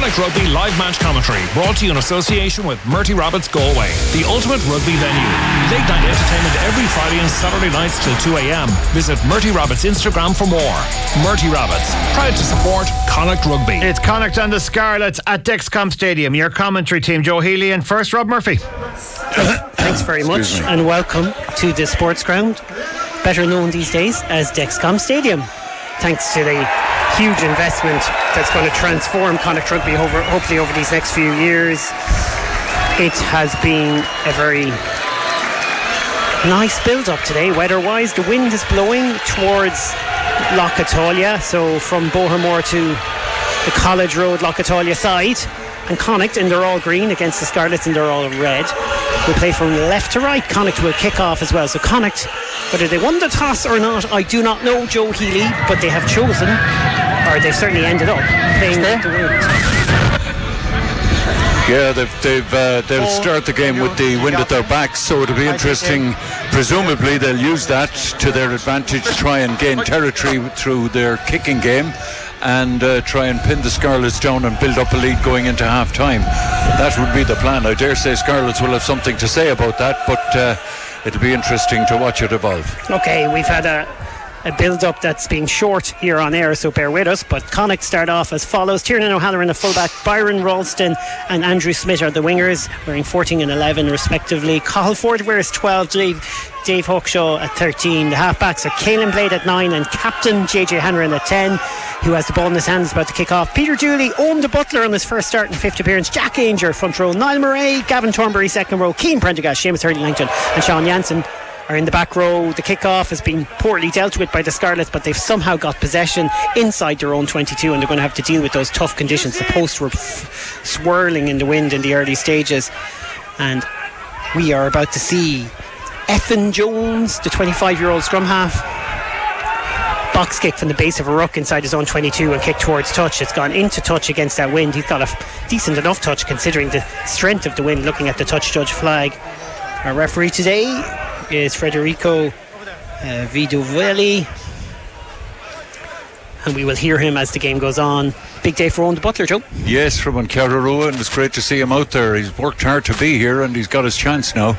Connacht Rugby live match commentary brought to you in association with Murty Rabbits Galway, the ultimate rugby venue. Late night entertainment every Friday and Saturday nights till 2 a.m. Visit Murty Rabbits Instagram for more. Murty Rabbits, proud to support Connacht Rugby. It's Connacht and the Scarlets at Dexcom Stadium. Your commentary team, Joe Healy and first Rob Murphy. Thanks very much and welcome to the sports ground, better known these days as Dexcom Stadium. Thanks to the huge investment that's going to transform Connacht Rugby over, hopefully over these next few years. It has been a very nice build up today, weather wise. The wind is blowing towards Lough Atalia, so from Bohermore to the College Road Lough Atalia side. And Connacht in their all green against the Scarlets in their all red. Will play from left to right. Connacht will kick off as well. So Connacht, whether they won the toss or not, I do not know, Joe Healy, but they have chosen, or they've certainly ended up playing with the wind. Yeah, they've, they've, uh, they'll start the game with the wind at their backs, so it'll be interesting. Presumably, they'll use that to their advantage, try and gain territory through their kicking game and uh, try and pin the Scarlets down and build up a lead going into half time. That would be the plan. I dare say Scarlets will have something to say about that, but uh, it'll be interesting to watch it evolve. Okay, we've had a, a build up that's been short here on air, so bear with us. But Connacht start off as follows Tiernan O'Halloran, the fullback, Byron Ralston and Andrew Smith are the wingers, wearing 14 and 11 respectively. Cathal Forde wears 12, Dave, Dave Hawkshaw at 13. The halfbacks are Caolin Blade at 9 and captain JJ Hanrahan at 10, who has the ball in his hands about to kick off. Peter Dooley, Eoin de Buitléar on his first start and fifth appearance. Jack Aungier, front row. Niall Murray, Gavin Thornbury, second row. Cian Prendergast, Shamus Hurley Langton, and Sean Jansen are in the back row. The kick-off has been poorly dealt with by the Scarlets, but they've somehow got possession inside their own 22, and they're going to have to deal with those tough conditions. The posts were f- swirling in the wind in the early stages, and we are about to see Ethan Jones, the 25-year-old scrum half. Box kick from the base of a ruck inside his own 22 and kick towards touch. It's gone into touch against that wind. He's got a decent enough touch considering the strength of the wind. Looking at the touch judge flag, our referee today is Federico uh, Vedovelli. And we will hear him as the game goes on. Big day for Eoin de Buitléar, Joe. Yes, from An Cheathrú Rua, and it's great to see him out there. He's worked hard to be here, and he's got his chance now.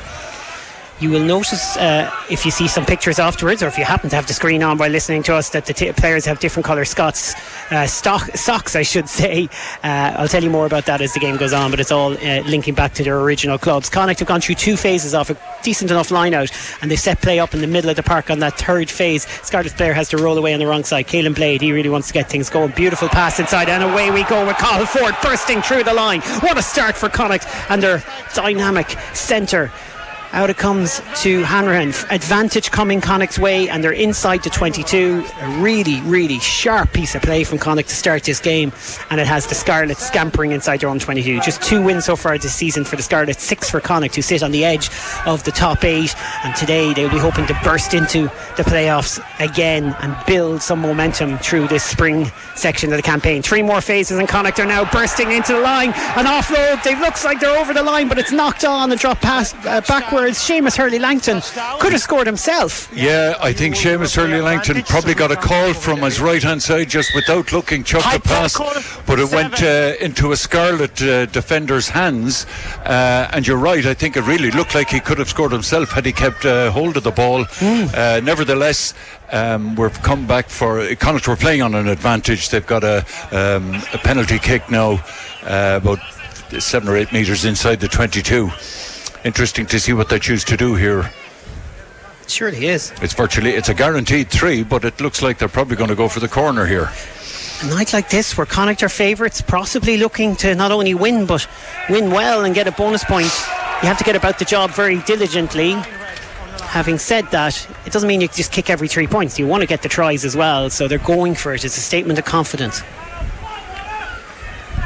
You will notice uh, if you see some pictures afterwards, or if you happen to have the screen on by listening to us, that the t- players have different colour Scots uh, stock, socks, I should say. Uh, I'll tell you more about that as the game goes on, but it's all uh, linking back to their original clubs. Connacht have gone through two phases of a decent enough line out, and they set play up in the middle of the park on that third phase. Scarlet's player has to roll away on the wrong side. Caolin Blade, he really wants to get things going. Beautiful pass inside, and away we go with Cathal Forde bursting through the line. What a start for Connacht and their dynamic centre. Out it comes to Hanrahan. Advantage coming Connacht's way, and they're inside the 22. A really, really sharp piece of play from Connacht to start this game, and it has the Scarlets scampering inside their own 22. Just two wins so far this season for the Scarlets, six for Connacht, who sit on the edge of the top eight. And today they'll be hoping to burst into the playoffs again and build some momentum through this spring section of the campaign. Three more phases, and Connacht are now bursting into the line. An offload. They looks like they're over the line, but it's knocked on and dropped past uh, backwards. Shamus Hurley Langton could have scored himself. Yeah, I think Shamus Hurley Langton probably got a call from his right hand side just without looking, chucked a pass, but it went uh, into a Scarlet uh, defender's hands. Uh, and you're right, I think it really looked like he could have scored himself had he kept uh, hold of the ball. Uh, nevertheless, um, we've come back for Connacht were playing on an advantage. They've got a, um, a penalty kick now, uh, about seven or eight metres inside the 22. Interesting to see what they choose to do here. Surely is. It's virtually it's a guaranteed three, but it looks like they're probably going to go for the corner here. A night like this, where Connacht are favourites, possibly looking to not only win but win well and get a bonus point, you have to get about the job very diligently. Having said that, it doesn't mean you just kick every three points. You want to get the tries as well, so they're going for it. It's a statement of confidence.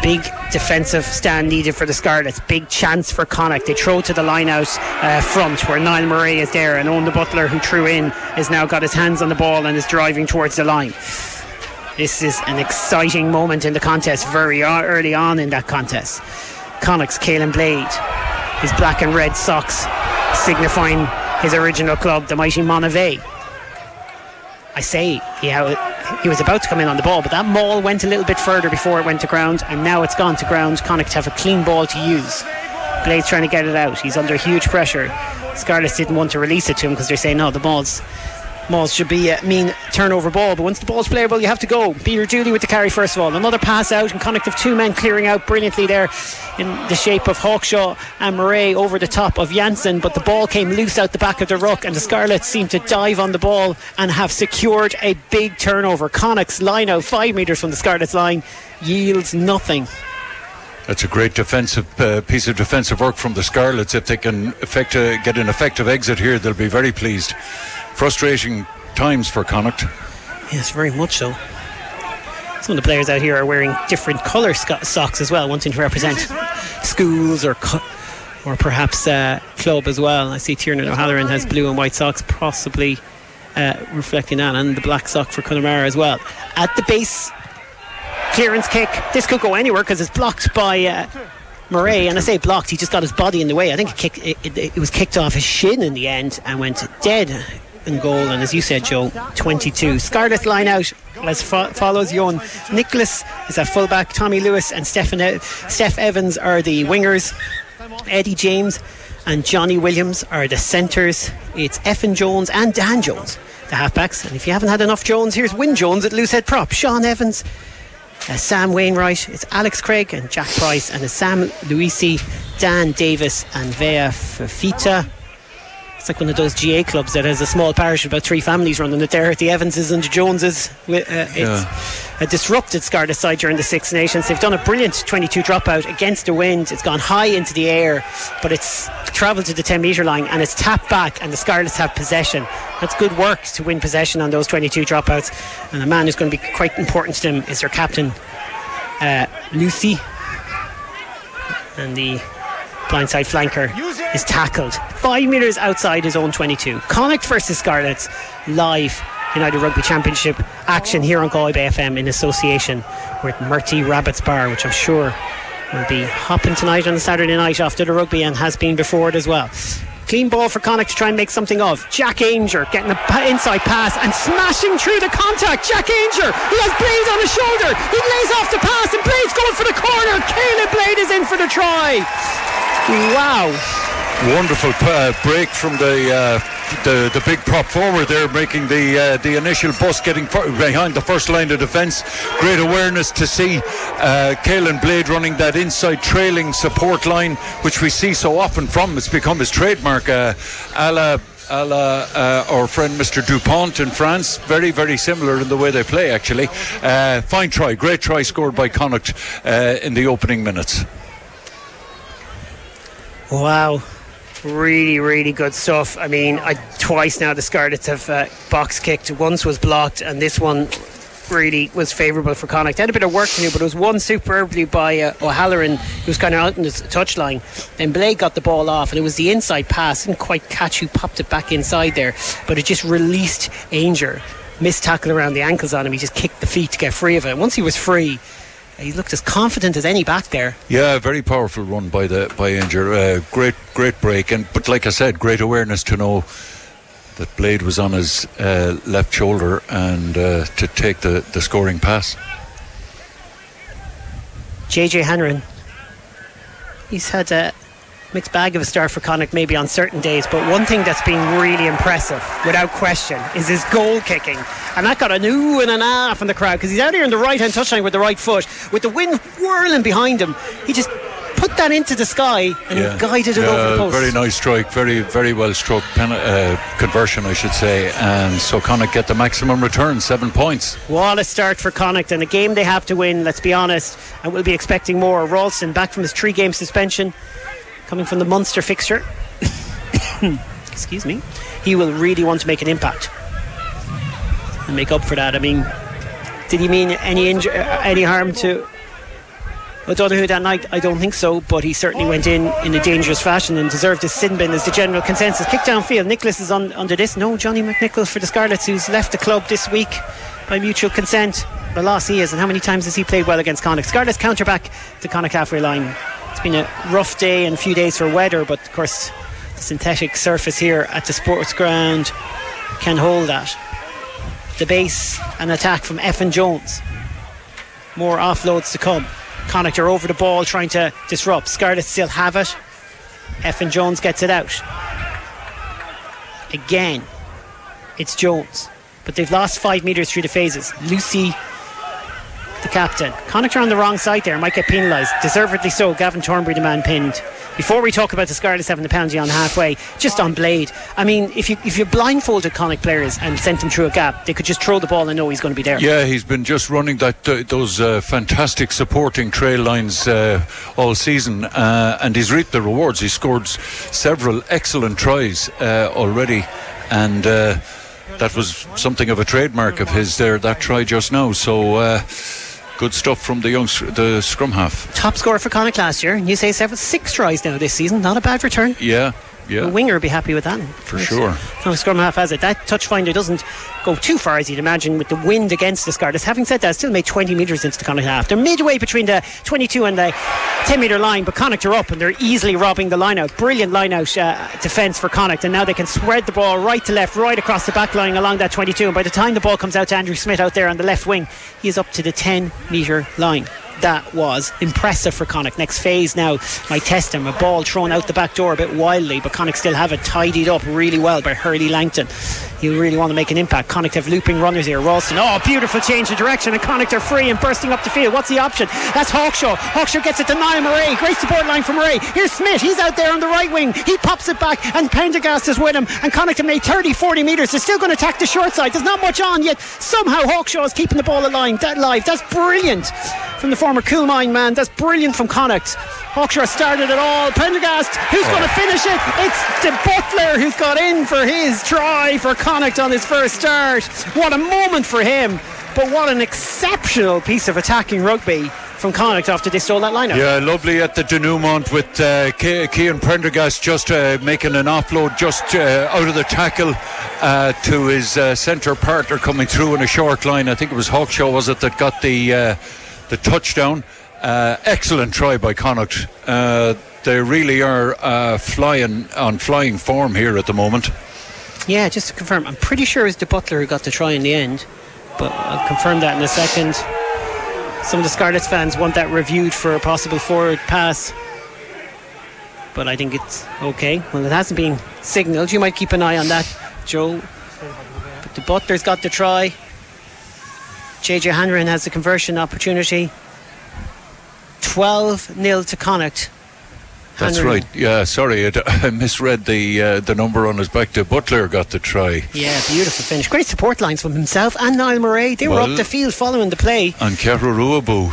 Big defensive stand needed for the Scarlets. Big chance for Connacht. They throw to the line out uh, front where Niall Murray is there, and Eoin de Buitléar, who threw in, has now got his hands on the ball and is driving towards the line. This is an exciting moment in the contest, very early on in that contest. Connacht's Caolin Blade, his black and red socks signifying his original club, the mighty Monivea. I say he he was about to come in on the ball, but that maul went a little bit further before it went to ground, and now it's gone to ground. Connacht have a clean ball to use. Blade's trying to get it out. He's under huge pressure. Scarlets didn't want to release it to him because they're saying, no, the ball's Malls should be a mean turnover ball, but once the ball's playable, you have to go. Peter Dooley with the carry first of all. Another pass out, and Connacht have two men clearing out brilliantly there in the shape of Hawkshaw and Murray over the top of Jansen, but the ball came loose out the back of the ruck, and the Scarlets seem to dive on the ball and have secured a big turnover. Connacht's line out five metres from the Scarlets line yields nothing. That's a great defensive uh, piece of defensive work from the Scarlets. If they can effect, uh, get an effective exit here, they'll be very pleased. Frustrating times for Connacht. Yes, very much so. Some of the players out here are wearing different colour sc- socks as well, wanting to represent schools or co- or perhaps uh, club as well. I see Tiernan O'Halloran has blue and white socks, possibly uh, reflecting that, and the black sock for Connemara as well. At the base, clearance kick. This could go anywhere because it's blocked by. Uh, Murray, and I say blocked, he just got his body in the way. I think it, it, it, it was kicked off his shin in the end and went dead in goal. And as you said, Joe, 22. Scarlet line out as fo- follows Ioan Nicholas is at fullback, Tomi Lewis and Stephen e- Steff Evans are the wingers, Eddie James and Johnny Williams are the centres. It's Efan Jones and Dan Jones, the halfbacks. And if you haven't had enough Jones, here's Wyn Jones at loosehead prop, Shaun Evans. Uh, Sam Wainwright, it's Alex Craig and Jac Price, and it's Sam Lousi, Dan Davis, and Vaea Fifita. It's like one of those GA clubs that has a small parish with about three families running it there. The Evanses and the Joneses. Uh, it's Yeah. a disrupted Scarlet side during the Six Nations. They've done a brilliant 22 dropout against the wind. It's gone high into the air, but it's travelled to the 10 metre line and it's tapped back, and the Scarlets have possession. That's good work to win possession on those 22 dropouts. And a man who's going to be quite important to them is their captain, uh, Lousi. And the blindside flanker is tackled five metres outside his own 22. Connacht versus Scarlets live United Rugby Championship action here on Galway FM in association with Murty Rabbits Bar, which I'm sure will be hopping tonight on Saturday night after the rugby and has been before it as well. Clean ball for Connacht to try and make something of. Jack Aungier getting the inside pass and smashing through the contact. Jack Aungier, he has Blade on his shoulder. He lays off the pass and Blade's going for the corner. Caolin Blade is in for the try. Wow. Wonderful uh, break from the, uh, the the big prop forward there, making the uh, the initial bus getting behind the first line of defence. Great awareness to see uh, Caolin Blade running that inside trailing support line, which we see so often from. It's become his trademark. Uh, a la a la uh, our friend Mr. Dupont in France. Very, very similar in the way they play, actually. Uh, fine try, great try scored by Connacht uh, in the opening minutes. Wow. Really, really good stuff. I mean, I, twice now the Scarlets have uh, box kicked. Once was blocked, and this one really was favourable for Connacht. They had a bit of work to do, but it was one superbly by uh, O'Halloran, who was kind of out in the touchline. Then Blade got the ball off, and it was the inside pass. Didn't quite catch who popped it back inside there, but it just released Aungier. Missed tackle around the ankles on him. He just kicked the feet to get free of it. Once he was free, he looked as confident as any back there. Yeah, very powerful run by the by Aungier. Uh, great, great break, and but like I said, great awareness to know that Blade was on his uh, left shoulder and uh, to take the, the scoring pass. JJ Hanrahan. He's had a mixed bag of a start for Connacht maybe on certain days, but one thing that's been really impressive, without question, is his goal kicking. And that got an ooh and an ah from the crowd because he's out here in the right hand touchline with the right foot, with the wind whirling behind him. He just put that into the sky and he guided it Yeah, over the post. Very nice strike, very very well struck pen, uh, conversion, I should say. And so Connacht get the maximum return, seven points. What a start for Connacht and a game they have to win, let's be honest. And we'll be expecting more. Ralston back from his three game suspension, coming from the Munster fixture. Excuse me. He will really want to make an impact and make up for that. I mean, did he mean any inju- uh, any harm to O'Donoghue that night? I don't think so, but he certainly went in in a dangerous fashion and deserved his sin bin as the general consensus. Kick downfield. Nicholas is on under this. No, Johnny McNicholl for the Scarlets, who's left the club this week by mutual consent. The loss he is, and how many times has he played well against Connacht? Scarlets counter back to Connacht halfway line. It's been a rough day and a few days for weather, but of course, the synthetic surface here at the sports ground can hold that. the base and attack from Efan Jones. More offloads to come. Connacht are over the ball trying to disrupt. Scarlet still have it. Efan Jones gets it out. Again, it's Jones. But they've lost five metres through the phases. Lousi, the captain. Connacht are on the wrong side there, might get penalised. Deservedly so. Gavin Thornbury, the man pinned. Before we talk about the Scarlets having the penalty on halfway, just on Blade. I mean, if you if you blindfolded Connacht players and sent them through a gap, they could just throw the ball and know he's going to be there. Yeah, he's been just running that uh, those uh, fantastic supporting trail lines uh, all season, uh, and he's reaped the rewards. He scored several excellent tries uh, already, and uh, that was something of a trademark of his there. That try just now, so. Good stuff from the young the scrum half. Top scorer for Connacht last year. And you say seven, six tries now this season. Not a bad return. Yeah, yeah. The winger would be happy with that. For sure. No, scrum half has it. That touch finder doesn't go too far, as you'd imagine, with the wind against the Scarlets. Having said that, still made 20 metres into the Connacht half. They're midway between the 22 and the 10 metre line, but Connacht are up and they're easily robbing the line out. Brilliant line out uh, defence for Connacht, and now they can spread the ball right to left, right across the back line along that 22. And by the time the ball comes out to Andrew Smith out there on the left wing, he is up to the 10 metre line that was impressive for Connacht. Next phase now might test him. A ball thrown out the back door a bit wildly, but Connacht still have it tidied up really well by Hurley Langton. You really want to make an impact. Connacht have looping runners here. Ralston, oh, beautiful change of direction, and Connacht are free and bursting up the field. What's the option? That's Hawkshaw. Hawkshaw gets it to Niall Murray. Great support line from Murray. Here's Smith. He's out there on the right wing. He pops it back, and Prendergast is with him. And Connacht have made 30, 40 metres. They're still going to attack the short side. There's not much on yet. Somehow Hawkshaw is keeping the ball alive. That live. That's brilliant from the former Coolmine man. That's brilliant from Connacht. Hawkshaw started it all. Prendergast, who's oh. going to finish it? It's the Butler who's got in for his try for Connacht on his first start. What a moment for him. But what an exceptional piece of attacking rugby from Connacht after they stole that lineup. Yeah, lovely at the denouement with uh, Cian Prendergast just uh, making an offload just uh, out of the tackle uh, to his uh, centre partner coming through in a short line. I think it was Hawkshaw, was it, that got the uh, the touchdown. Uh, excellent try by Connacht. Uh, they really are uh, flying on flying form here at the moment. Yeah, just to confirm, I'm pretty sure it was the Butler who got the try in the end, but I'll confirm that in a second. Some of the Scarlets fans want that reviewed for a possible forward pass, but I think it's okay. Well, it hasn't been signalled. You might keep an eye on that, Joe. But the Butler's got the try. JJ Hanrahan has the conversion opportunity. 12 0 to Connacht. That's right. Yeah, sorry, I misread the uh, the number on his back. To Butler got the try. Yeah, beautiful finish. Great support lines from himself and Niall Murray. They well, were up the field following the play. And Kehru Ruabu.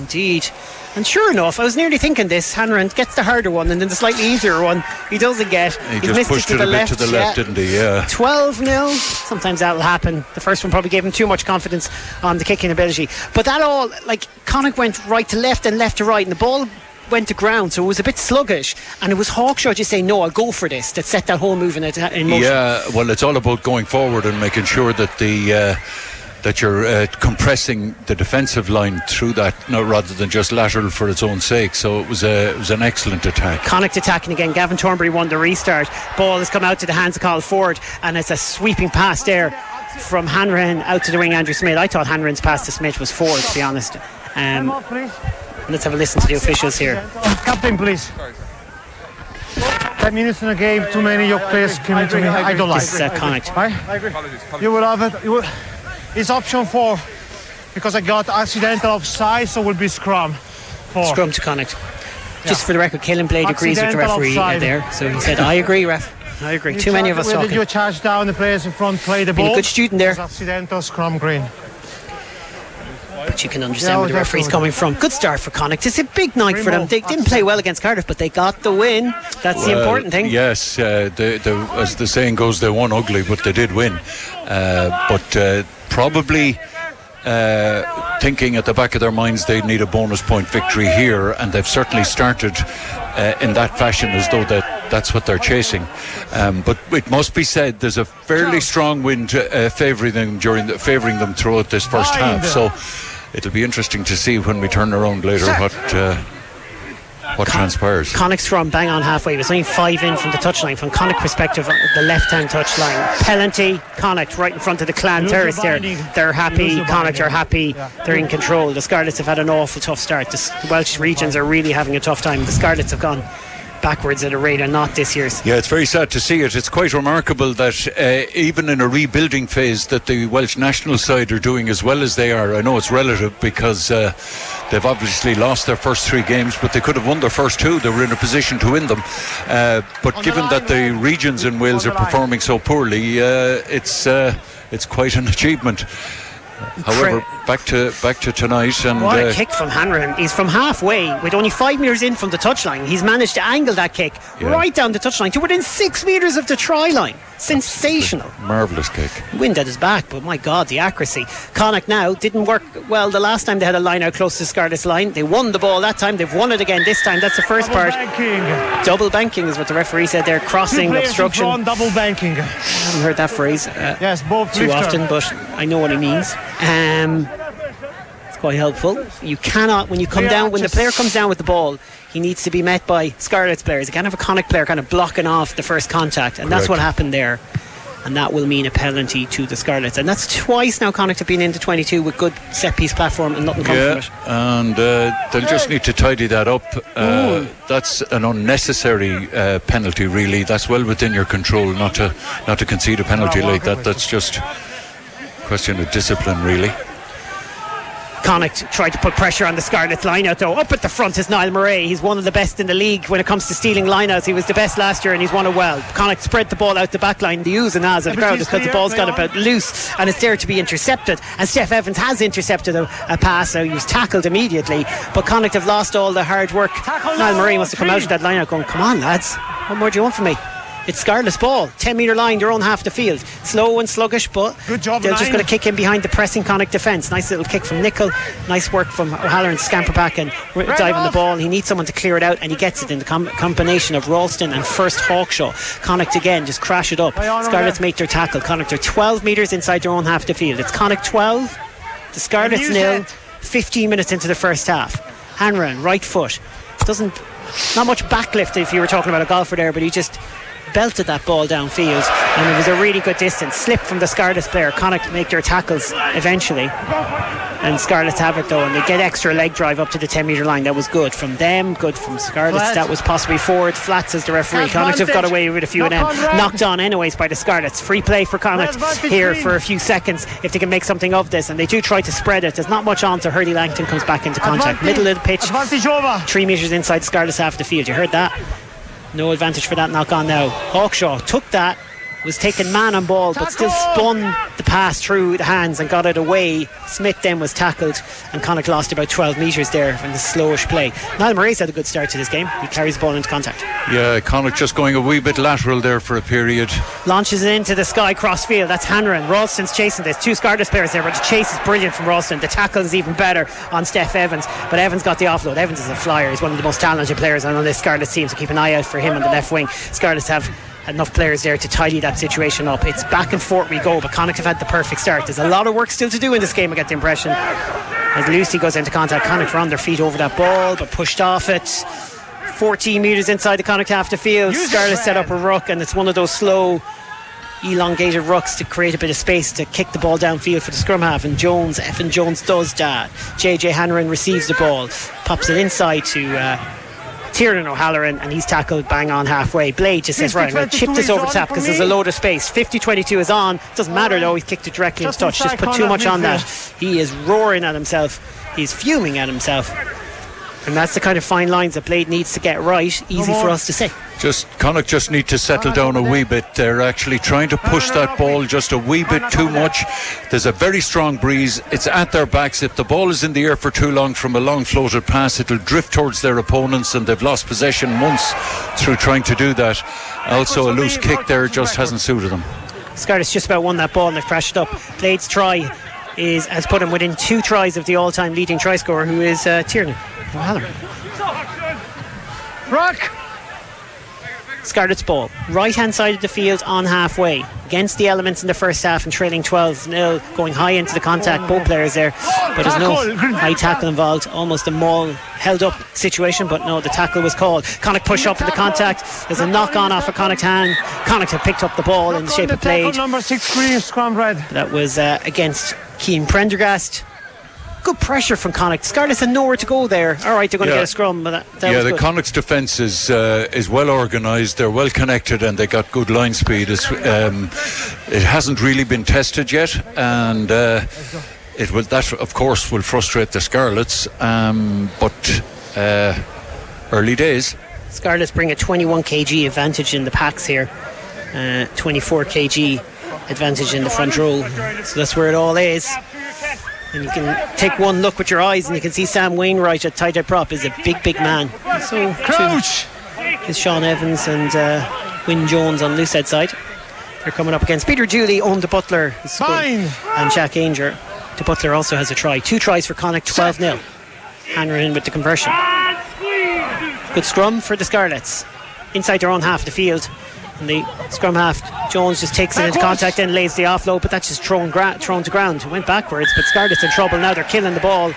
Indeed. And sure enough, I was nearly thinking this. Hanrahan gets the harder one and then the slightly easier one he doesn't get. He He's just pushed it, to it the left, to the left, yeah. didn't he? Yeah. 12 0. Sometimes that'll happen. The first one probably gave him too much confidence on the kicking ability. But that all, like, Connacht went right to left and left to right, and the ball went to ground, so it was a bit sluggish. And it was Hawkshaw just saying, "No, I'll go for this." That set that whole move in, in motion. Yeah, well, it's all about going forward and making sure that the. Uh, that you're uh, compressing the defensive line through that, no, rather than just lateral for its own sake. So it was a it was an excellent attack. Connacht attacking again. Gavin Thornbury won the restart. Ball has come out to the hands of Cathal Forde, and it's a sweeping pass there from Hanrahan out to the wing. Andrew Smith. I thought Hanrahan's pass to Smith was Forde, to be honest. Um, let's have a listen to the officials here. Captain, please. 10 minutes in a game, too many yoke players coming to me. I don't like this. Uh, Connacht. Right? You will have it. You will, it's option four because I got accidental offside, so will be scrum. Four. Scrum to Connacht. Just yeah. for the record, Caolin Blade agrees with the referee there. So he said, I agree, ref. I agree. You Too many of us talking. You charge down the players in front, play the Been ball. a good student there. accidental scrum green. But you can understand yeah, where the referee's coming from. Good start for Connacht. It's a big night for them. They didn't play well against Cardiff, but they got the win. That's well, the important thing. Yes, uh, they, they, as the saying goes, they won ugly, but they did win. Uh, but uh, probably uh, thinking at the back of their minds they'd need a bonus point victory here, and they've certainly started uh, in that fashion as though that that's what they're chasing. Um, but it must be said there's a fairly strong wind uh, favouring them during the, favouring them throughout this first half. So it'll be interesting to see when we turn around later what uh, what Con- transpires? Connacht's from bang on halfway. It was only five in from the touchline. From Connacht perspective, uh, the left-hand touchline. Penalty, Connacht right in front of the Clan Terrace there. They're happy. Connacht are happy. They're in control. The Scarlets have had an awful tough start. The Welsh regions are really having a tough time. The Scarlets have gone backwards at a rate and not this year's. Yeah, it's very sad to see it. It's quite remarkable that uh, even in a rebuilding phase that the Welsh national side are doing as well as they are. I know it's relative because uh, they've obviously lost their first three games, but they could have won their first two. They were in a position to win them. Uh, but On given the that the regions in Wales are performing so poorly, uh, it's uh, it's quite an achievement. However, back to back to tonight, and what a uh, kick from Hanrahan! He's from halfway, with only five metres in from the touchline. He's managed to angle that kick yeah. right down the touchline to within six metres of the try line. Sensational, marvelous kick. Wind at his back, but my God, the accuracy. Connacht now didn't work well the last time they had a line out close to Scarlet's line. They won the ball that time. They've won it again this time. That's the first double part. Banking. Double banking is what the referee said. They're crossing obstruction. double banking. I haven't heard that phrase. Uh, yes, both too often, but I know what he means. Um, it's quite helpful. You cannot, when you come down, when the player comes down with the ball, he needs to be met by Scarlet's players. You can't have a Connacht player kind of blocking off the first contact, and Correct. that's what happened there. And that will mean a penalty to the Scarlets. And that's twice now Connacht have been into 22 with good set piece platform and nothing come yeah, from it. And uh, they'll just need to tidy that up. Uh, that's an unnecessary uh, penalty, really. That's well within your control not to not to concede a penalty like that. That's just question of discipline, really. Connacht tried to put pressure on the Scarlets lineout though. Up at the front is Niall Murray. He's one of the best in the league when it comes to stealing lineouts. He was the best last year and he's won it well. Connacht spread the ball out the back line. The oohs and ahs of the crowd because the ball's got a bit loose and it's there to be intercepted. And Steff Evans has intercepted a, a pass. So he was tackled immediately. But Connacht have lost all the hard work. Niall Murray must have come out of that lineout going, come on lads, what more do you want from me? It's Scarlet's ball, 10 metre line, their own half the field. Slow and sluggish, but Good job, they're just going to kick in behind the pressing Connacht defence. Nice little kick from Nickel. Nice work from O'Halloran scamper back and Red dive on the ball. He needs someone to clear it out, and he gets it in the com- combination of Ralston and first Hawkshaw. Connacht again just crash it up. Scarlets make their tackle. Connacht are 12 metres inside their own half the field. It's Connacht 12, the Scarlets nil, 15 minutes into the first half. Hanrahan, right foot. Doesn't not much backlift if you were talking about a golfer there, but he just belted that ball downfield, and it was a really good distance. Slip from the Scarlets player. Connacht make their tackles eventually, and Scarlets have it though, and they get extra leg drive up to the 10 metre line. That was good from them, good from Scarlets. That was possibly forward. Flats as the referee. Connacht have got away with a few of them. Knocked on anyways by the Scarlets. Free play for Connacht here for a few seconds if they can make something of this, and they do try to spread it. There's not much on, so Hurley Langton comes back into contact. Middle of the pitch, three metres inside Scarlets half the field. You heard that? No advantage for that knock on now. Hawkshaw took that was taking man on ball, but still spun the pass through the hands and got it away. Smith then was tackled, and Connacht lost about 12 metres there from the slowish play. Niall Murray's had a good start to this game. He carries the ball into contact. Yeah, Connacht just going a wee bit lateral there for a period. Launches it into the sky cross field. That's Hanrahan. Ralston's chasing this. Two Scarlets players there, but the chase is brilliant from Ralston. The tackle is even better on Steff Evans, but Evans got the offload. Evans is a flyer. He's one of the most talented players on this Scarlets team, so keep an eye out for him on the left wing. Scarlets have enough players there to tidy that situation up. It's back and forth we go, but Connacht have had the perfect start. There's a lot of work still to do in this game, I get the impression. As Lousi goes into contact, Connacht are on their feet over that ball, but pushed off it. 14 metres inside the Connacht half the field. Scarlett set up a ruck, and it's one of those slow, elongated rucks to create a bit of space to kick the ball downfield for the scrum half. And Jones, Efan Jones does that. JJ Hanrahan receives the ball, pops it inside to. Uh, Tiernan O'Halloran, and he's tackled bang on halfway. Blade just says, right, I'm going to chip this over top because there's a load of space. 50 22 is on. Doesn't matter though, he's kicked it directly in touch. Just put too much on that. He is roaring at himself. He's fuming at himself. And that's the kind of fine lines that Blade needs to get right. Easy for us to say. Just Connacht just need to settle ah, down a wee bit. They're actually trying to push that ball just a wee bit too much. There's a very strong breeze. It's at their backs. If the ball is in the air for too long from a long floated pass, it'll drift towards their opponents, and they've lost possession once through trying to do that. Also, a loose kick there just hasn't suited them. Scarlet's just about won that ball and they've crashed up. Blade's try is has put him within two tries of the all-time leading try scorer, who is uh, Tiernan O'Halloran. Rock. Scarlet's ball, right hand side of the field on halfway, against the elements in the first half and trailing 12 0, going high into the contact, both players there. But there's no high tackle involved, almost a maul held up situation, but no, the tackle was called. Connacht push up in the contact, there's a knock on off of Connacht hand. Connacht have picked up the ball in the shape of play. Number six, green, scrum red. That was uh, against Cian Prendergast good pressure from Connacht. Scarlets had nowhere to go there. All right, they're going yeah. to get a scrum, but that, that yeah, the Connacht's defence is uh, is well organised. They're well connected, and they got good line speed. Um, it hasn't really been tested yet, and uh, it will. That of course will frustrate the Scarlets, um, but uh, early days. Scarlets bring a 21 kg advantage in the packs here. Uh, 24 kg advantage in the front row. So that's where it all is. And you can take one look with your eyes and you can see Sam Wainwright at tight prop is a big, big man. So Crouch! Is Shaun Evans and uh, Wyn Jones on Lucid side. They're coming up against Peter Dooley, Eoin de Buitléar, and Jack Aungier. De Butler also has a try. Two tries for Connacht, 12 0. Hanrahan with the conversion. Good scrum for the Scarlets. Inside their own half of the field. And the scrum half, Jones just takes it into contact and lays the offload, but that's just thrown, gra- thrown to ground. It went backwards, but Scarlett's in trouble now. They're killing the ball.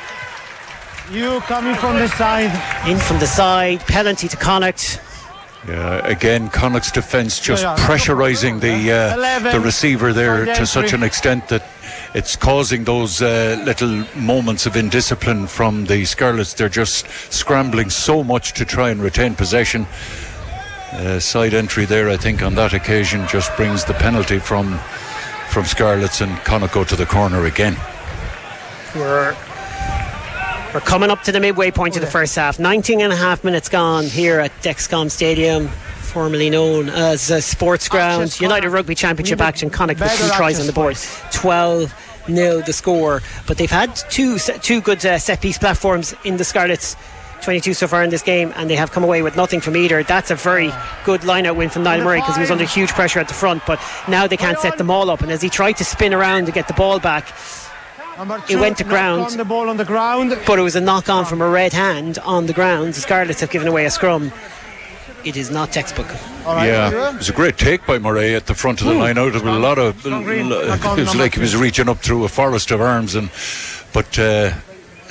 You coming from the side. In from the side, penalty to Connacht. Yeah, again, Connacht's defence just pressurising the uh, the receiver there to such an extent that it's causing those uh, little moments of indiscipline from the Scarlets. They're just scrambling so much to try and retain possession uh, side entry there, I think, on that occasion just brings the penalty from from Scarlets and Connacht to the corner again. We're we're coming up to the midway point of the first half. 19 and a half minutes gone here at Dexcom Stadium, formerly known as a Sports Ground. United Rugby Championship action. Connacht with two tries on the board. 12 nil the score. But they've had two two good uh, set piece platforms in the Scarlets 22 so far in this game, and they have come away with nothing from either. That's a very good line-out win from Niall Murray because he was under huge pressure at the front, but now they can't set them all up. And as he tried to spin around to get the ball back, it went to ground. the ball on the ground. But it was a knock on from a red hand on the ground. The Scarlets have given away a scrum. It is not textbook. Right, yeah, it was a great take by Murray at the front of the line out. There was a lot of. It was like he was reaching up through a forest of arms, and but. Uh,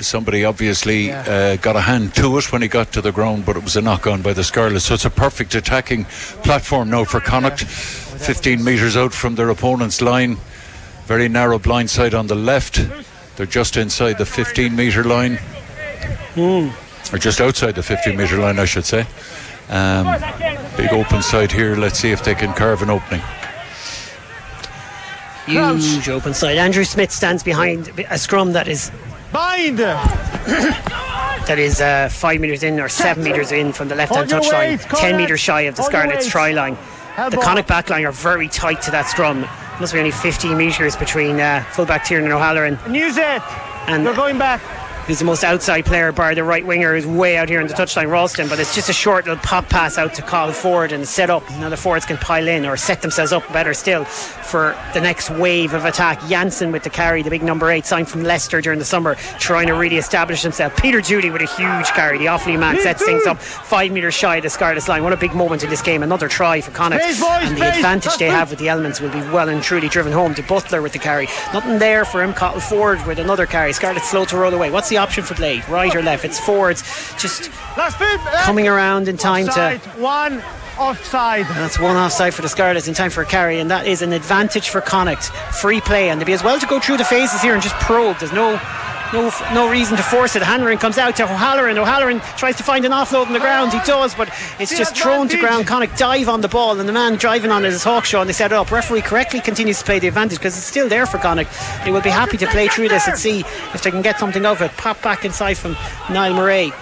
somebody obviously yeah. uh, got a hand to it when he got to the ground, but it was a knock on by the Scarlets. So it's a perfect attacking platform now for Connacht. 15 metres out from their opponent's line. Very narrow blind side on the left. They're just inside the 15 metre line. Mm. Or just outside the 15 metre line, I should say. Um, big open side here. Let's see if they can carve an opening. Huge open side. Andrew Smith stands behind a scrum that is Bind! that is uh, five metres in or seven metres in from the left hand touchline, ten metres shy of the Scarlets try line. The Connacht backline are very tight to that scrum. Must be only 15 metres between uh, fullback Tiernan O'Halloran. Use it! And they're going back who's the most outside player, bar the right winger, who's way out here in the touchline, Ralston. But it's just a short little pop pass out to call forward and set up. Now the forwards can pile in or set themselves up better still for the next wave of attack. Jansen with the carry, the big number eight, signed from Leicester during the summer, trying to really establish himself. Peter Dooley with a huge carry. The Offaly man sets things up five metres shy of the Scarlets line. What a big moment in this game. Another try for Connacht. and the advantage they have with the elements will be well and truly driven home to Butler with the carry. Nothing there for him. Cathal Forde with another carry. Scarlett slow to roll away. What's the option for Blade? right or left. It's forwards, just eh? coming around in time offside, to one offside. That's one offside for the Scarlets in time for a carry, and that is an advantage for Connacht. Free play, and they'll be as well to go through the phases here and just probe. There's no no, no reason to force it. Hanrahan comes out to O'Halloran. O'Halloran tries to find an offload on the ground. He does, but it's just thrown to ground. Connacht dive on the ball, and the man driving on it is Hawkshaw, and they set it up. Referee correctly continues to play the advantage because it's still there for Connacht. They will be happy to play through this and see if they can get something of it. Pop back inside from Niall Murray.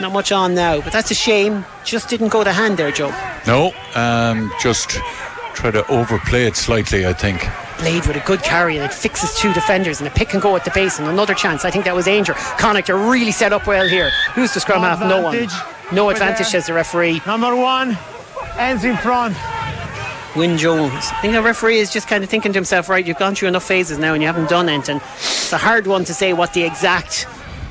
Not much on now, but that's a shame. Just didn't go to hand there, Joe. No, um, just try to overplay it slightly, I think. Blade with a good carry and it fixes two defenders and a pick and go at the base and another chance. I think that was Aungier. Connacht are really set up well here. Who's the scrum half? No one. No advantage, says the referee. Number one ends in front. Wyn Jones. I think the referee is just kind of thinking to himself, right, you've gone through enough phases now and you haven't done anything. It's a hard one to say what the exact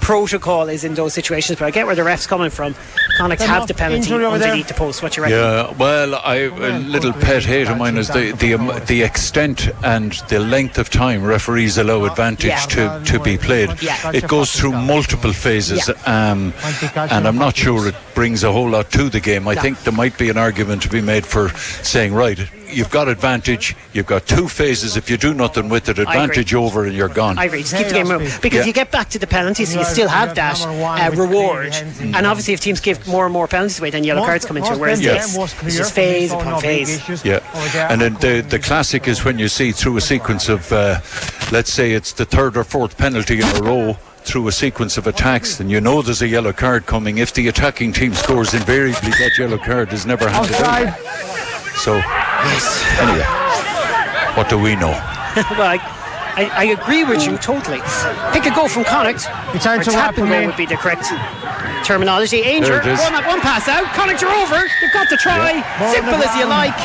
protocol is in those situations, but I get where the ref's coming from. Connacht have the penalty underneath the post. What you reckon? Yeah, well, I, a little pet hate of mine is the the, um, the extent and the length of time referees allow advantage Yeah. to, to be played. Yeah. It goes through multiple phases, um, and I'm not sure it brings a whole lot to the game. I No. think there might be an argument to be made for saying, right, you've got advantage, you've got two phases. If you do nothing with it, advantage over, and you're gone. I agree. Just keep the game moving because Yeah. you get back to the penalties, so you still have that uh, reward. And obviously, if teams give more and more penalties away, then yellow cards come into it. Whereas Yes. this, it's just phase upon phase. Yeah, and then the the classic is when you see through a sequence of, uh, let's say it's the third or fourth penalty in a row through a sequence of attacks, and you know there's a yellow card coming. If the attacking team scores, invariably that yellow card is never handed out. So, anyway, what do we know? well, I, I, I agree with you totally. Pick a goal from Connacht. It's time to tap wrap and him goal would be the correct terminology. Aungier, There it is. one, one pass out. Connacht are over. They've got to try. Simple as you like.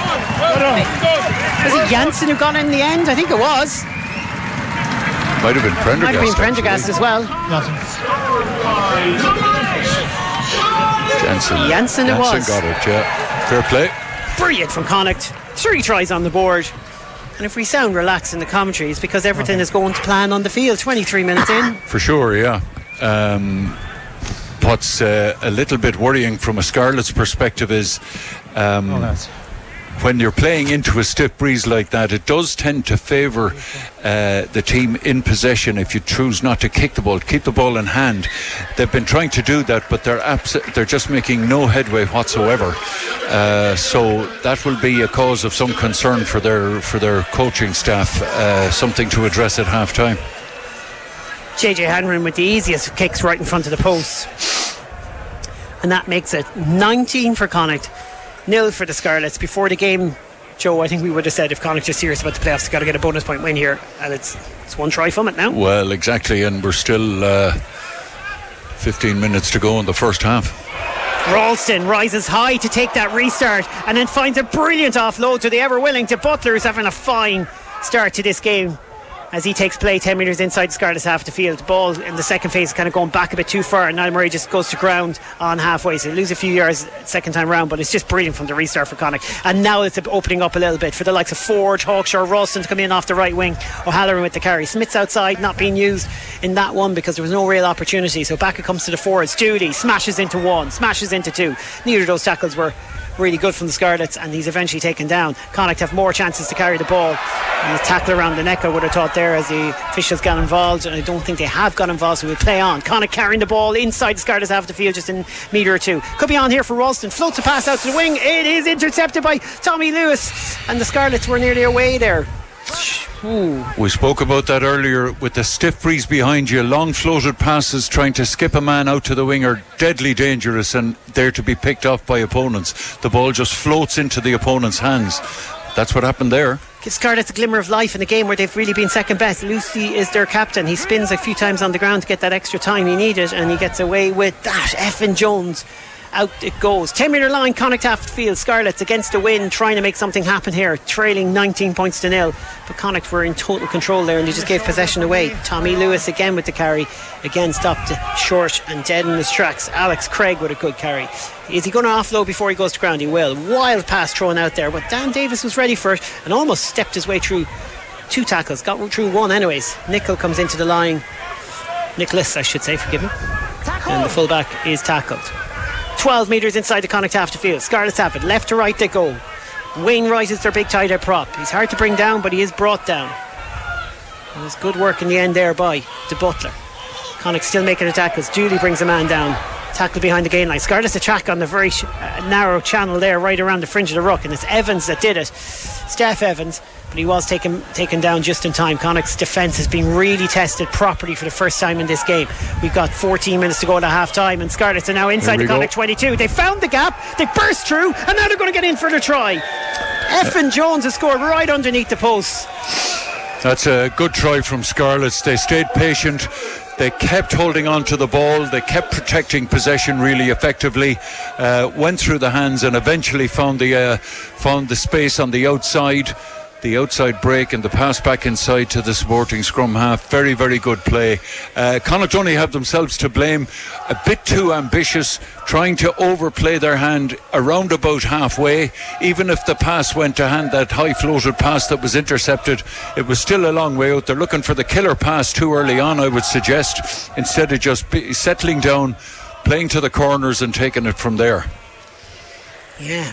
Was it Jansen who got in the end? I think it was. Might have been Prendergast. Might have been actually. Prendergast as well. Jansen. Jansen it was. got it. Yeah, fair play. Brilliant from Connacht. Three tries on the board. And if we sound relaxed in the commentary, it's because everything is going to plan on the field. 23 minutes in. For sure, yeah. Um, what's uh, a little bit worrying from a Scarlet's perspective is um, when you're playing into a stiff breeze like that, it does tend to favour uh, the team in possession if you choose not to kick the ball, keep the ball in hand. They've been trying to do that, but they're abs- they're just making no headway whatsoever. Uh, so that will be a cause of some concern for their for their coaching staff. Uh, something to address at half time. JJ Hanrahan with the easiest kicks right in front of the post. And that makes it 19 for Connacht, nil for the Scarlets. Before the game, Joe, I think we would have said if Connacht is serious about the playoffs, they've got to get a bonus point win here. And it's it's one try from it now. Well, exactly, and we're still uh, 15 minutes to go in the first half. Ralston rises high to take that restart and then finds a brilliant offload to the ever willing to Butler, who's having a fine start to this game. As he takes play 10 metres inside the Scarlets half the field. Ball in the second phase kind of going back a bit too far, and Niall Murray just goes to ground on halfway. So lose a few yards second time round, but it's just brilliant from the restart for Connacht. And now it's opening up a little bit for the likes of Forde, Hawkshaw, Ralston to come in off the right wing. O'Halloran with the carry. Smith's outside, not being used in that one because there was no real opportunity. So back it comes to the forwards. Dooley smashes into one, smashes into two. Neither of those tackles were really good from the Scarlets, and he's eventually taken down. Connacht have more chances to carry the ball. And the tackle around the neck, I would have thought there as the officials got involved, and I don't think they have got involved, so we'll play on. Connacht carrying the ball inside the Scarlets half the field, just in metre or two. Could be on here for Ralston. Floats a pass out to the wing. It is intercepted by Tomi Lewis, and the Scarlets were nearly away there. Ooh. We spoke about that earlier with the stiff breeze behind you. Long floated passes trying to skip a man out to the wing are deadly dangerous and there to be picked off by opponents. The ball just floats into the opponent's hands. That's what happened there. Give Scarlets a glimmer of life in a game where they've really been second best. Lousi is their captain. He spins a few times on the ground to get that extra time he needed, and he gets away with that. Efan Jones. Out it goes. 10 metre line, Connacht half field. Scarlets against the wind, trying to make something happen here, trailing 19 points to nil. But Connacht were in total control there and they just gave possession away. Tomi Lewis again with the carry, again stopped short and dead in his tracks. Alex Craig with a good carry. Is he going to offload before he goes to ground? He will. Wild pass thrown out there, but Dan Davis was ready for it and almost stepped his way through two tackles. Got through one, anyways. Nickel comes into the line. Nicholas, I should say, forgive me. And the fullback is tackled. 12 metres inside the Connacht half the field. Scarlets have it. Left to right they go. Wainwright is their big tight end prop. He's hard to bring down, but he is brought down. It was good work in the end there by the Butler. Connacht still making tackles. Dooley brings a man down. Tackle behind the gain line. Scarlets attack on the very sh- uh, narrow channel there, right around the fringe of the ruck, and it's Evans that did it. Steff Evans, but he was taken taken down just in time. Connacht's defence has been really tested properly for the first time in this game. We've got 14 minutes to go to half time, and Scarlets are now inside the. Connacht 22. They found the gap, they burst through, and now they're going to get in for the try. Efan Jones has scored right underneath the post. That's a good try from Scarlets. They stayed patient. They kept holding on to the ball. They kept protecting possession really effectively. Uh, went through the hands and eventually found the uh, found the space on the outside. The outside break and the pass back inside to the supporting scrum half. Very, very good play. Uh, Connacht only have themselves to blame. A bit too ambitious, trying to overplay their hand around about halfway. Even if the pass went to hand, that high floated pass that was intercepted, it was still a long way out. They're looking for the killer pass too early on, I would suggest, instead of just settling down, playing to the corners and taking it from there. Yeah.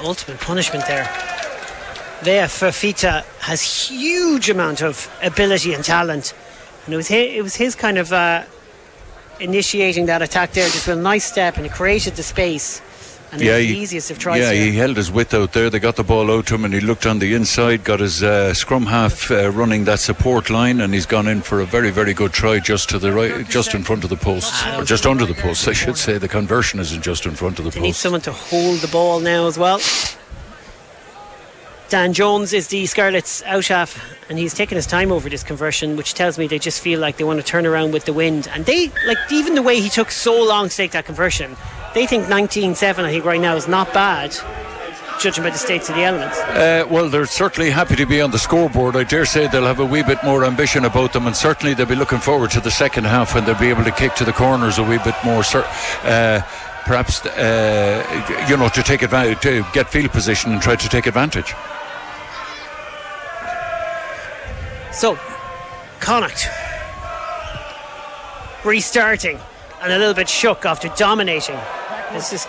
Ultimate punishment there. Vaea Fifita has huge amount of ability and talent, and it was his, it was his kind of uh, initiating that attack there, just with a nice step, and he created the space. And yeah, he, easiest of tries. Yeah, here. he held his width out there. They got the ball out to him, and he looked on the inside, got his uh, scrum half uh, running that support line, and he's gone in for a very, very good try just to the right, just in front of the post, or just under the post, I should say. The conversion isn't just in front of the they post. Need someone to hold the ball now as well. Dan Jones is the Scarlets out half, and he's taking his time over this conversion, which tells me they just feel like they want to turn around with the wind. And they, like, even the way he took so long to take that conversion, they think 19 7, I think, right now is not bad judging by the states of the elements? Uh, well, they're certainly happy to be on the scoreboard. I dare say they'll have a wee bit more ambition about them, and certainly they'll be looking forward to the second half when they'll be able to kick to the corners a wee bit more. Uh, perhaps, uh, you know, to take advantage, to get field position and try to take advantage. So, Connacht restarting and a little bit shook after dominating. This is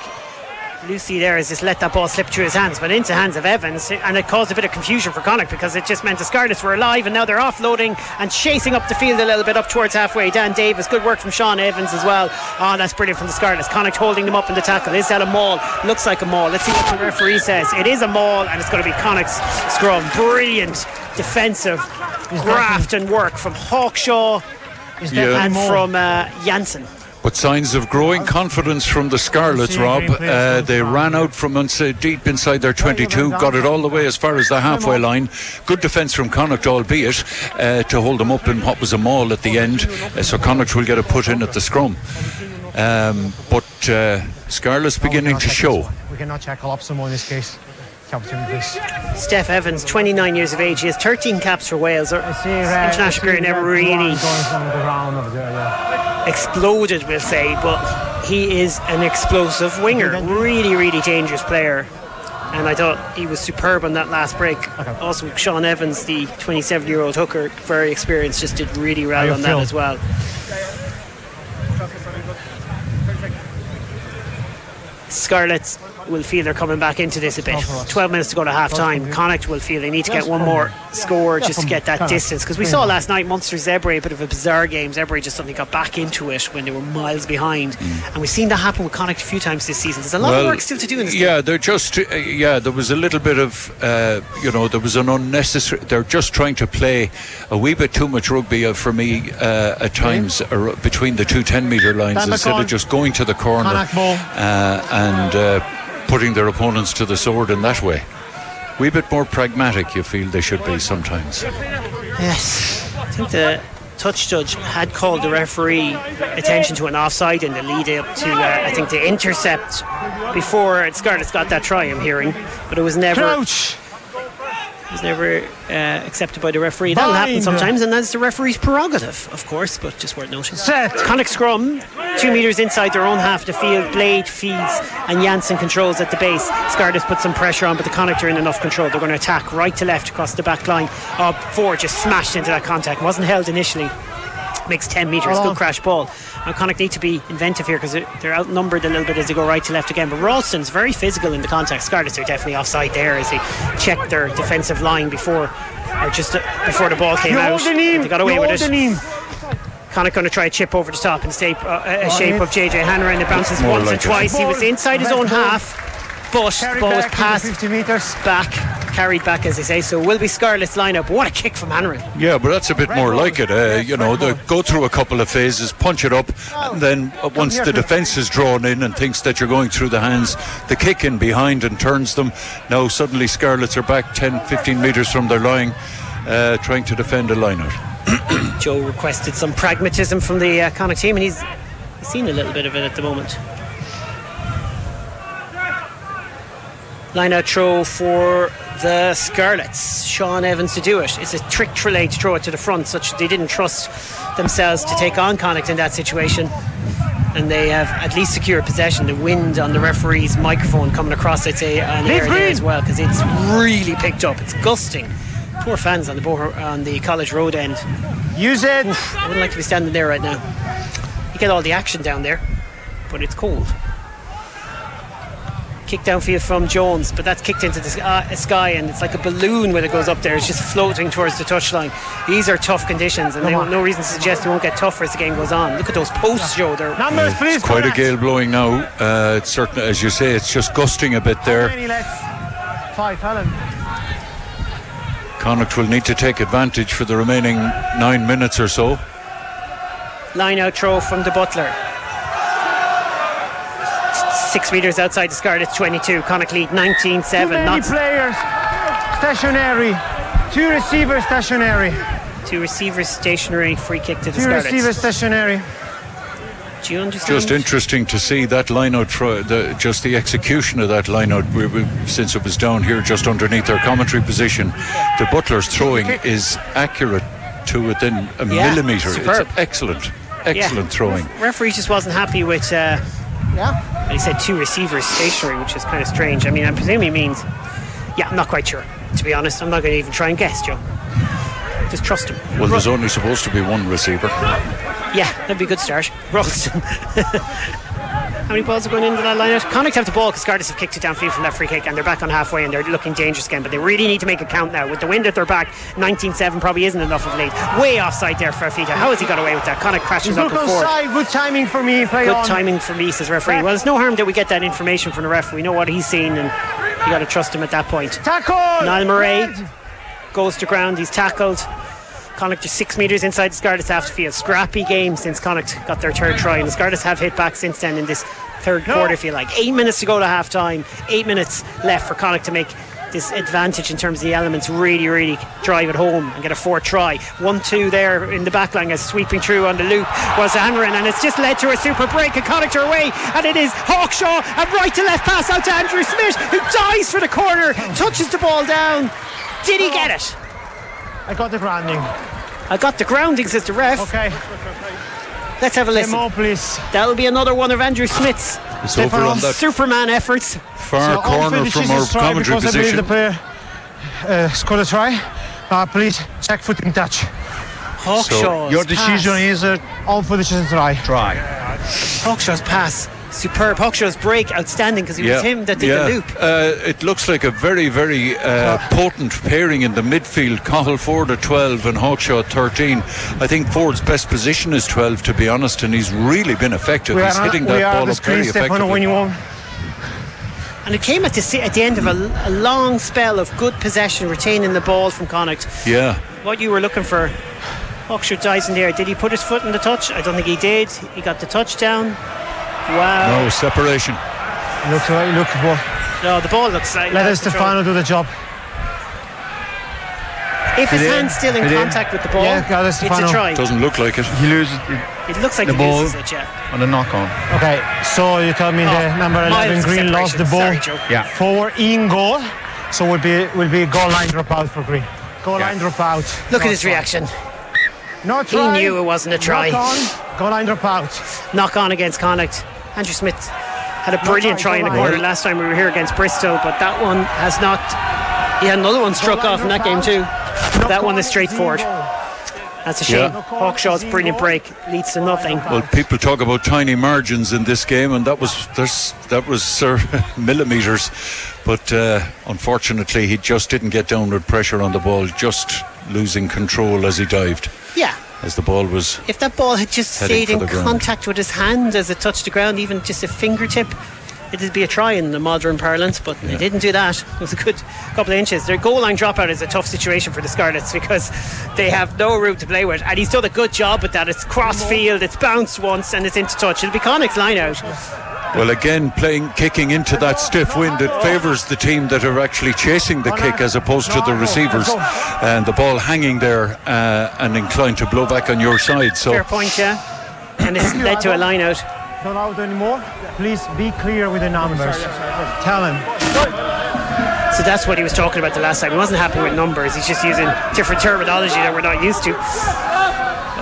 Lousi there has just let that ball slip through his hands, but into hands of Evans, and it caused a bit of confusion for Connacht because it just meant the Scarlets were alive, and now they're offloading and chasing up the field a little bit up towards halfway. Dan Davis, good work from Shaun Evans as well. Oh, that's brilliant from the Scarlets. Connacht holding them up in the tackle. Is that a maul? Looks like a maul. Let's see what the referee says. It is a maul, and it's going to be Connacht's scrum. Brilliant defensive graft and work from Hawkshaw yeah. and from uh, Jansen. But signs of growing confidence from the Scarlets, Rob. Uh, they ran out from deep inside their 22, got it all the way as far as the halfway line. Good defence from Connacht, albeit, uh, to hold them up in what was a maul at the end. Uh, so Connacht will get a put in at the scrum. Um, but uh, Scarlets beginning to show. We cannot tackle up someone in this case. Steff Evans, 29 years of age. He has 13 caps for Wales. International career never really exploded, we'll say, but he is an explosive winger. Really, really dangerous player. And I thought he was superb on that last break. Okay. Also, Shaun Evans, the 27 year old hooker, very experienced, just did really well on that as well. Scarlets will feel they're coming back into this a bit. 12 minutes to go to half time. Connacht will feel they need to get one more score just to get that distance. Because we saw last night Munster Zebre, a bit of a bizarre game. Zebre just suddenly got back into it when they were miles behind. Mm. And we've seen that happen with Connacht a few times this season. There's a lot well, of work still to do in this Yeah, game. they're just, uh, yeah, there was a little bit of, uh, you know, there was an unnecessary, they're just trying to play a wee bit too much rugby uh, for me uh, at times between the two 10 metre lines instead of just going to the corner uh, and uh, putting their opponents to the sword in that way. Wee bit more pragmatic, you feel they should be sometimes. Yes, I think the touch judge had called the referee attention to an offside in the lead up to, uh, I think, the intercept before Scarlett's got that try. I'm hearing, but it was never. Crouch was never uh, accepted by the referee. That'll happen sometimes, and that's the referee's prerogative, of course, but just worth noting. Set. Connacht scrum, two metres inside their own half of the field. Blade feeds, and Jansen controls at the base. Scarlett put some pressure on, but the Connacht are in enough control. They're going to attack right to left across the back line. Oh, four just smashed into that contact. Wasn't held initially makes 10 metres. Good crash ball. And Connacht need to be inventive here because they're outnumbered a little bit as they go right to left again. But Ralston's very physical in the contact. Scarlets are definitely offside there as they checked their defensive line before or just uh, before the ball came you out. The they got away with it. Connacht going to try a chip over the top in shape, uh, a shape of JJ Hanrahan. It bounces once like or twice. He was inside his own half but ball was passed 50 metres back, carried back as they say. So will be Scarlet's lineup. What a kick from Hanrahan. Yeah, but that's a bit more like it. Uh, you know, they go through a couple of phases, punch it up, and then once the defence is drawn in and thinks that you're going through the hands, the kick in behind and turns them. Now suddenly Scarlets are back 10, 15 metres from their line, uh, trying to defend a line out. Joe requested some pragmatism from the uh, Connacht team, and he's, he's seen a little bit of it at the moment. Line out throw for the Scarlets. Shaun Evans to do it. It's a trick Tralee to throw it to the front, such that they didn't trust themselves to take on Connacht in that situation. And they have at least secured possession. The wind on the referee's microphone coming across, I'd say, on air there as well, because it's really picked up. It's gusting. Poor fans on the on the College Road end. Use it. Oof, I wouldn't like to be standing there right now. You get all the action down there, but it's cold kick downfield from Jones, but that's kicked into the uh, sky and it's like a balloon when it goes up there. It's just floating towards the touchline. These are tough conditions, and they no reason to suggest it won't get tougher as the game goes on. Look at those posts, Joe. They're Numbers, please. It's quite a gale blowing now. Uh, it's certain, as you say, it's just gusting a bit there. Five, Helen. Connacht will need to take advantage for the remaining nine minutes or so. Line out throw from de Buitléar six metres outside the Scarlet 22. Connacht lead 19 7. Not players stationary. Two receivers stationary. Two receivers stationary. Free kick to the Two Scarlets. receivers stationary. Do you understand? Just interesting to see that line out, the, just the execution of that line out, we, we, since it was down here just underneath our commentary position. De Buitléar's throwing is accurate to within a yeah, millimetre. It's excellent, excellent yeah. throwing. referee just wasn't happy with. Uh, yeah and he said two receivers stationary, which is kind of strange. I mean, I presume he means, yeah, I'm not quite sure. To be honest, I'm not going to even try and guess, Joe. Just trust him. Well, there's only supposed to be one receiver. Yeah, that'd be a good start. Ralston. How many balls are going into that line Connacht have the ball because Scarlets have kicked it downfield from that free kick and they're back on halfway and they're looking dangerous again. But they really need to make a count now. With the wind at their back, 19-7 probably isn't enough of a lead. Way offside there for Fifita. How has he got away with that? Connacht crashes up before. Side. Good timing for me. Play Good on. timing for me, says referee. Well, it's no harm that we get that information from the ref. We know what he's seen and you got to trust him at that point. Tackle! Niall Murray goes to ground. He's tackled. Connacht just six metres inside the Scarlets half field. Scrappy game since Connacht got their third try, and the Scarlets have hit back since then in this third no. quarter, if you like. Eight minutes to go to half time, eight minutes left for Connacht to make this advantage in terms of the elements really, really drive it home and get a fourth try. One, two there in the back line as sweeping through on the loop was Hanrahan, and it's just led to a super break. And Connacht are away, and it is Hawkshaw, a right to left pass out to Andrew Smith, who dives for the corner, touches the ball down. Did he get it? I got the grounding. I got the grounding, says the ref. Okay. Let's have a listen. More, please. That'll be another one of Andrew Smith's it's over on that Superman efforts. Far so corner from our commentary position. I the player uh, scored a try. Uh, please check footing touch. Hawkshaw's so your decision pass. is uh, all for decision try. Try. Hawkshaw's pass superb. Hawkshaw's break, outstanding because it yeah. was him that did yeah. the loop. Uh, it looks like a very, very uh, potent pairing in the midfield. Cathal Forde at 12 and Hawkshaw at 13. I think Forde's best position is 12, to be honest, and he's really been effective. We he's hitting that ball up very effectively. When you want. And it came at the, at the end of a, a, long spell of good possession, retaining the ball from Connacht. Yeah. What you were looking for. Hawkshaw dies in there. Did he put his foot in the touch? I don't think he did. He got the touchdown. Wow. No separation. Looks like look for. No, the ball looks like. Let final do the job. If his hand's still in it contact with the ball, yeah, it's a try. Doesn't look like it. He loses. It, it looks like the he ball loses it, yeah. On the knock on. Okay, so you tell me oh, the number 11 Green lost the ball Sorry, yeah. forward in goal, so will be will be goal line drop out for Green. Goal yeah. line drop out. Look at his reaction. No try. He knew it wasn't a try. Knock on, goal line drop out. Knock on against Connacht. Andrew Smith had a brilliant try in the quarter last time we were here against Bristol, but that one has not. He had another one struck off in that game too. That one is straightforward. That's a shame. Yeah. Hawkshaw's brilliant break leads to nothing. Well, people talk about tiny margins in this game, and that was that was uh, millimeters. But uh, unfortunately, he just didn't get downward pressure on the ball, just losing control as he dived. Yeah, as the ball was. If that ball had just stayed in contact with his hand as it touched the ground, even just a fingertip, it'd be a try in the modern parlance, but yeah. they didn't do that. It was a good couple of inches. Their goal line dropout is a tough situation for the Scarlets because they have no room to play with, and he's done a good job with that. It's cross field, it's bounced once, and it's into touch. It'll be Connacht's line out. Well, again, playing kicking into that stiff wind, it favours the team that are actually chasing the kick as opposed to the receivers, and the ball hanging there uh, and inclined to blow back on your side. So fair point, yeah. And it's led to a line out. Not out anymore. Please be clear with the numbers. Tell him. So that's what he was talking about the last time. He wasn't happy with numbers. He's just using different terminology that we're not used to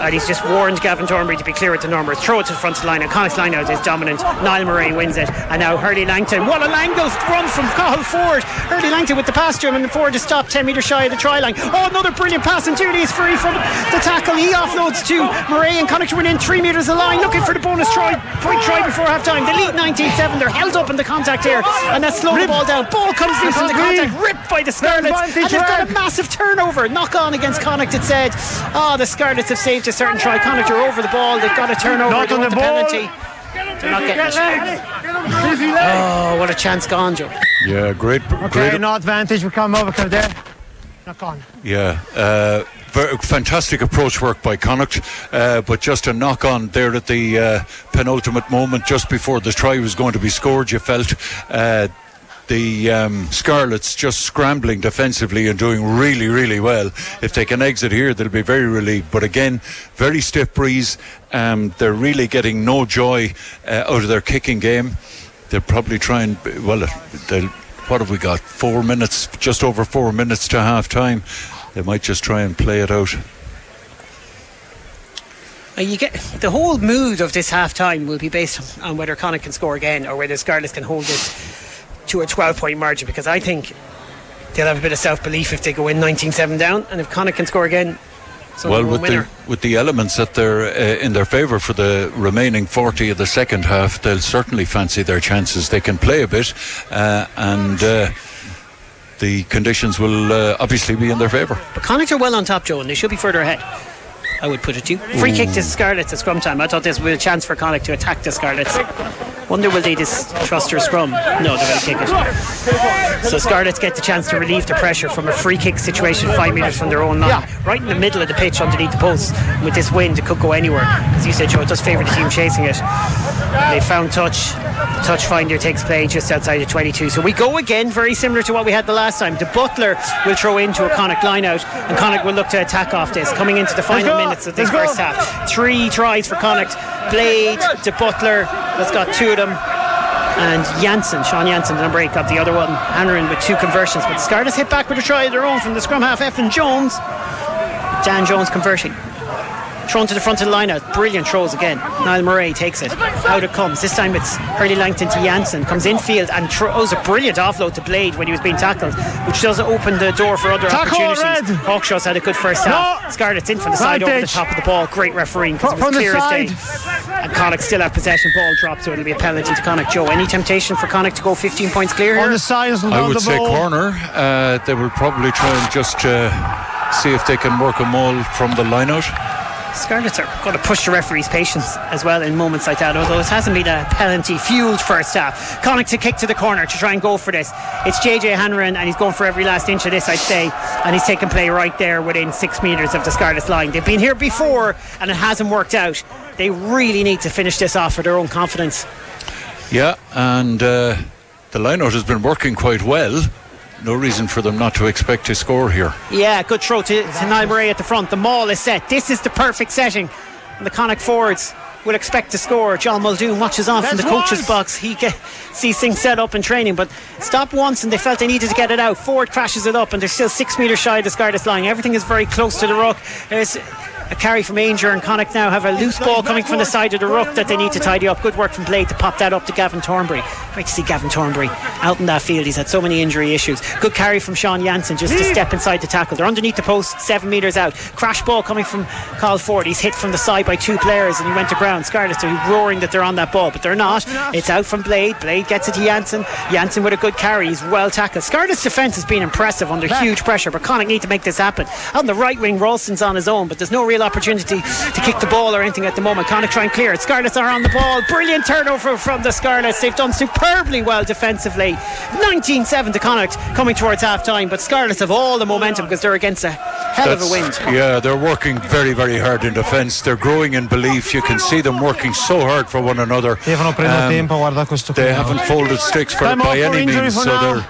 and he's just warned Gavin Thornbury to be clear with the numbers. Throw it to the front of the line, and Connacht's line out is dominant. Niall Murray wins it, and now Hurley Langton. What a Langdon run from Cathal Forde. Hurley Langton with the pass to him, and the Forde is stopped 10 metres shy of the try line. Oh, another brilliant pass, and Tierney is free from the tackle. He offloads to Murray, and Connacht win in three metres of line, looking for the bonus try, point try before half time. The lead 19 7. They're held up in the contact here, and that's slow the ball down. Ball comes loose in the contact, ripped by the Scarlets, and they've got a massive turnover. Knock on against Connacht, it said. Oh, the Scarlets have saved a certain try. Connacht over the ball. They've got a turnover. Not on the, the ball. penalty. They're not getting it. Oh, what a chance gone, Joe. Yeah, great. Okay, great no advantage. We come over from there. Knock on. Yeah, uh, fantastic approach work by Connacht, uh, but just a knock on there at the uh, penultimate moment, just before the try was going to be scored, you felt. Uh, the um, Scarlets just scrambling defensively and doing really, really well. If they can exit here, they'll be very relieved. But again, very stiff breeze. Um, they're really getting no joy uh, out of their kicking game. They'll probably try and, well, what have we got? Four minutes, just over four minutes to half time. They might just try and play it out. Uh, you get the whole mood of this half time will be based on whether Connacht can score again or whether Scarlets can hold this to a 12 point margin because I think they'll have a bit of self belief if they go in 19 7 down and if Connacht can score again so well, with the with the elements that they're uh, in their favour for the remaining 40 of the second half, they'll certainly fancy their chances. They can play a bit, uh, and uh, the conditions will uh, obviously be in their favour. But Connacht are well on top, Joe, and they should be further ahead. I would put it to you. Free kick to Scarlets at scrum time. I thought this was a chance for Connacht to attack the Scarlets. Wonder will they distrust their scrum? No, they're going to kick it. So Scarlets get the chance to relieve the pressure from a free kick situation five metres from their own line, yeah. right in the middle of the pitch underneath the post. With this wind, it could go anywhere. As you said, Joe, it does favour the team chasing it. They found touch. The touch finder takes play just outside of 22. So we go again, very similar to what we had the last time. De Buitléar will throw into a Connacht line out, and Connacht will look to attack off this. Coming into the final minutes of this first half. Three tries for Connacht. Blade to Butler, that's got two of them. And Jansen, Sean Jansen, the number eight, got the other one. Hanrahan with two conversions. But Scarlets hit back with a try of their own from the scrum half. Efan Jones. Dan Jones converting. Thrown to the front of the line out. Brilliant throws again. Niall Murray takes it. Out it comes. This time it's Hurley Langton to Jansen. Comes infield and throws a brilliant offload to Blade when he was being tackled, which does open the door for other Tackle opportunities. Red. Hawkshaw's had a good first half. No. Scarlett's in from the side over the top of the ball. Great refereeing because it was clear as day. And Connacht still have possession. Ball dropped, so it'll be a penalty to Connacht. Joe, any temptation for Connacht to go 15 points clear here? On the sides I would say ball. corner. Uh, they will probably try and just uh, see if they can work a maul from the line out. Scarlets are going to push the referee's patience as well in moments like that, although it hasn't been a penalty fueled first half. Connacht to kick to the corner to try and go for this. It's JJ Hanrahan and he's going for every last inch of this, I'd say, and he's taking play right there within six metres of the Scarlets line. They've been here before and it hasn't worked out. They really need to finish this off for their own confidence. Yeah, and uh, the lineout has been working quite well no reason for them not to expect to score here. Yeah, good throw to, to Niall Murray at the front. The maul is set. This is the perfect setting. And the Connacht forwards will expect to score. John Muldoon watches on from the coach's once. box. He get, sees things set up in training, but stopped once and they felt they needed to get it out. Forde crashes it up and they're still six metres shy of the Scarlets line. Everything is very close to the rock. There's a carry from Aungier and Connacht now have a loose ball coming from the side of the ruck that they need to tidy up. Good work from Blade to pop that up to Gavin Thornbury. Great to see Gavin Thornbury out in that field. He's had so many injury issues. Good carry from Sean Jansen just to step inside the tackle. They're underneath the post, seven metres out. Crash ball coming from Cathal Forde. He's hit from the side by two players and he went to ground. Scarlets are roaring that they're on that ball, but they're not. It's out from Blade. Blade gets it to Jansen. Jansen with a good carry. He's well tackled. Scarlet's defence has been impressive under huge pressure, but Connacht need to make this happen. On the right wing, Ralston's on his own, but there's no real opportunity to kick the ball or anything at the moment. Connacht try and clear it. Scarlets are on the ball. Brilliant turnover from the Scarlets. They've done superbly well defensively. 19 7 to Connacht coming towards half time, but Scarlets have all the momentum because they're against a hell That's, of a wind. Yeah, they're working very, very hard in defence. They're growing in belief. You can see them working so hard for one another. Um, they haven't folded sticks for, by any means, so they're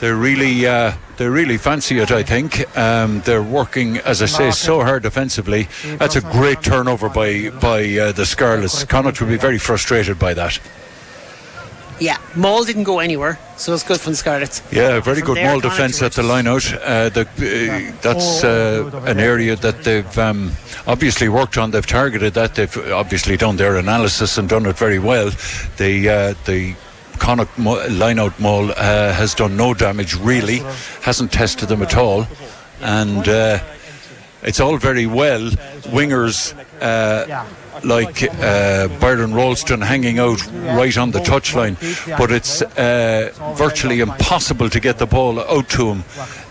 they're really uh, they really fancy it. I think um, they're working, as I say, so hard defensively. That's a great turnover by by uh, the Scarlets. Connacht will be very frustrated by that. Yeah, Maul didn't go anywhere, so it's good from the Scarlets. Yeah, very From good there, maul defence at the just- line out. Uh, the, uh, that's uh, an area that they've um, obviously worked on. They've targeted that. They've obviously done their analysis and done it very well. The uh, the Connacht mo- line out maul uh, has done no damage really, hasn't tested them at all, and. Uh, it's all very well wingers uh, like uh, Byron Ralston hanging out right on the touchline, but it's uh, virtually impossible to get the ball out to him.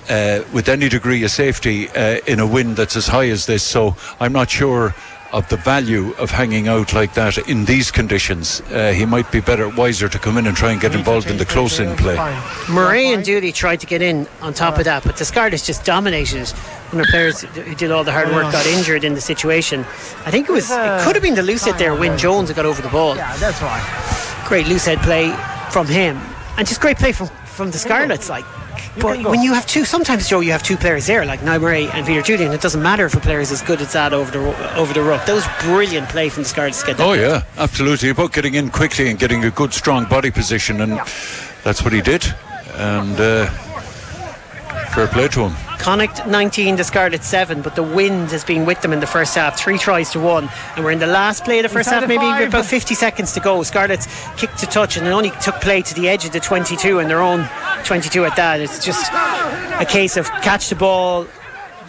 Uh, with any degree of safety uh, in a wind that's as high as this, so I'm not sure of the value of hanging out like that in these conditions. Uh, he might be better, wiser to come in and try and get involved in the close-in play. Murray and Dooley tried to get in on top of that, but the Scarlets just dominated when their players who did all the hard work got injured in the situation. I think it was it could have been the loosehead there, Wyn Jones, that got over the ball. Yeah, that's right. Great loose head play from him, and just great play from from the Scarlets. Like, but when you have two, sometimes Joe, you have two players there, like Niall Murray and Peter Julian. it doesn't matter if a player is as good as that over the over the ruck. That was brilliant play from the Scarlets to get that. Oh yeah, absolutely. About getting in quickly and getting a good, strong body position, and that's what he did. And uh, fair play to him. Connacht 19, the Scarlet 7, but the wind has been with them in the first half. Three tries to one. And we're in the last play of the first half, maybe five. about 50 seconds to go. Scarlets kicked to touch and it only took play to the edge of the 22 and their own 22 at that. It's just a case of catch the ball,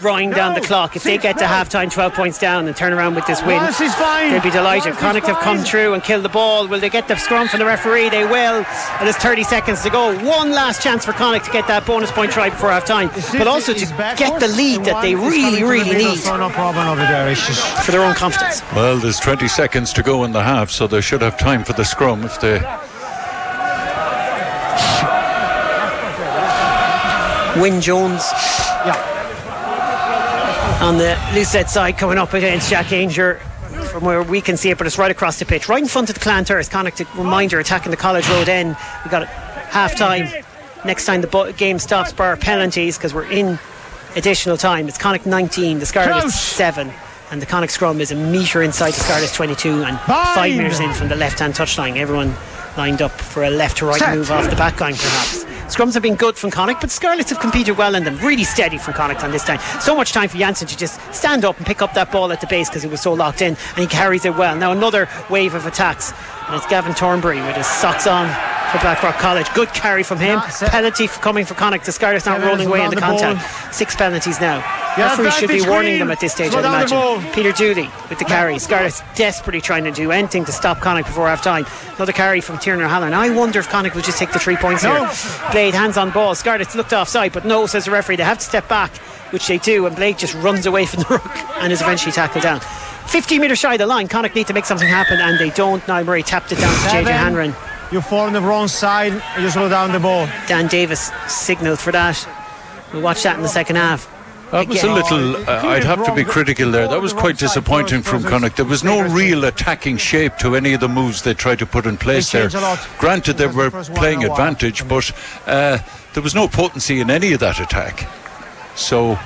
rowing down the clock. If they get to half time 12 points down and turn around with this win, Once is fine. they'll be delighted. Once Connacht have come fine. through and killed the ball. Will they get the scrum from the referee? They will. And there's 30 seconds to go. One last chance for Connacht to get that bonus point try before half time, but also to get the lead that they really, really need So no problem over there. It's just for their own confidence. Well, there's 20 seconds to go in the half, so they should have time for the scrum if they. Wyn Jones yeah. On the loosehead side coming up against Jack Aungier from where we can see it, but it's right across the pitch, right in front of the Clan Terrace. Connacht, a reminder, attacking the College Road end. We got it half time. Next time the game stops, bar penalties because we're in additional time. It's Connacht 19, the Scarlets Crouch. 7. And the Connacht scrum is a metre inside the Scarlets 22 and five metres in from the left hand touchline. Everyone lined up for a left to right Set. move off the back line, perhaps. Scrums have been good from Connacht, but Scarlets have competed well in them. Really steady from Connacht on this time. So much time for Jansen to just stand up and pick up that ball at the base because it was so locked in, and he carries it well. Now another wave of attacks, and it's Gavin Thornbury with his socks on for Blackrock College. Good carry from him. Penalty for coming for Connacht. The Scarlets not Yeah, rolling away in the the ball. contact. Six penalties now. Yeah, Referee should be warning them at this stage, I'd imagine. Peter Dooley with the carry. Scarlets desperately trying to do anything to stop Connacht before half time. Another carry from Tiernan Halloran. I wonder if Connacht will just take the three points No. here. Blade hands on ball. Scarlets looked offside, but no, says the referee. They have to step back, which they do, and Blade just runs away from the ruck and is eventually tackled down. 15 metres shy of the line. Connacht need to make something happen, and they don't. Niall Murray tapped it down to JJ. Hanrahan. You fall on the wrong side. You slow down the ball. Dan Davis signalled for that. We'll watch that in the second half. That was a little. Uh, I'd have to be critical there. That was quite disappointing from Connacht. There was no real attacking shape to any of the moves they tried to put in place there. changed a lot. Granted, they were playing in a while advantage, but uh, there was no potency in any of that attack. So.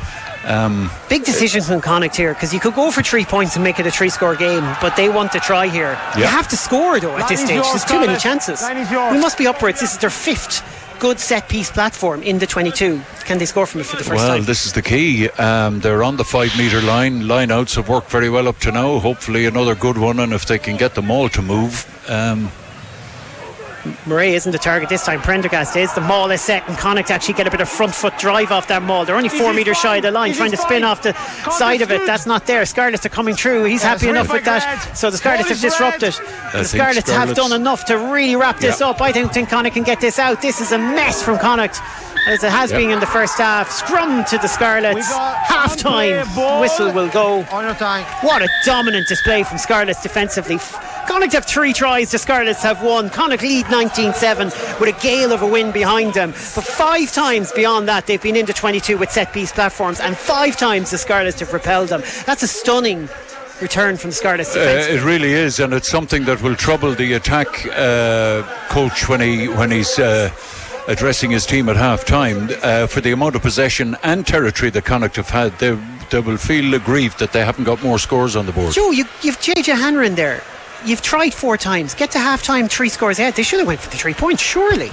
Um, Big decisions from Connacht here because you could go for three points and make it a three score game, but they want to try here. You have to score though at Line this stage. yours, There's too many chances. Line is yours. We must be upwards. This is their fifth good set piece platform in the 22. Can they score from it for the first well, time? this is the key. Um, they're on the five metre line. Line outs have worked very well up to now. Hopefully, another good one, and if they can get them all to move. Um, Murray isn't the target this time. Prendergast is. The maul is set, and Connacht actually get a bit of front foot drive off that maul. They're only four metres shy of the line, trying to spin off the side of it. That's not there. Scarlets are coming through. He's Yeah, happy enough with that. red. So the Scarlets have disrupted. I The think Scarlets have done enough to really wrap this Yeah. up. I don't think Connacht can get this out. This is a mess from Connacht. As it has Yeah. been in the first half. Scrum to the Scarlets. Half time. Whistle will go. On your time. What a dominant display from Scarlets defensively. Connacht have three tries, the Scarlets have one. Connacht lead 19-7 with a gale of a win behind them. But five times beyond that, they've been into 22 with set-piece platforms, and five times the Scarlets have repelled them. That's a stunning return from the Scarlets Uh, it really is, and it's something that will trouble the attack uh, coach when he when he's. Uh, Addressing his team at half time uh, for the amount of possession and territory that Connacht have had, they, they will feel aggrieved that they haven't got more scores on the board. Joe, you, you've JJ Hanrahan there. you've tried four times. Get to half time, three scores ahead. They should have went for the three points, surely.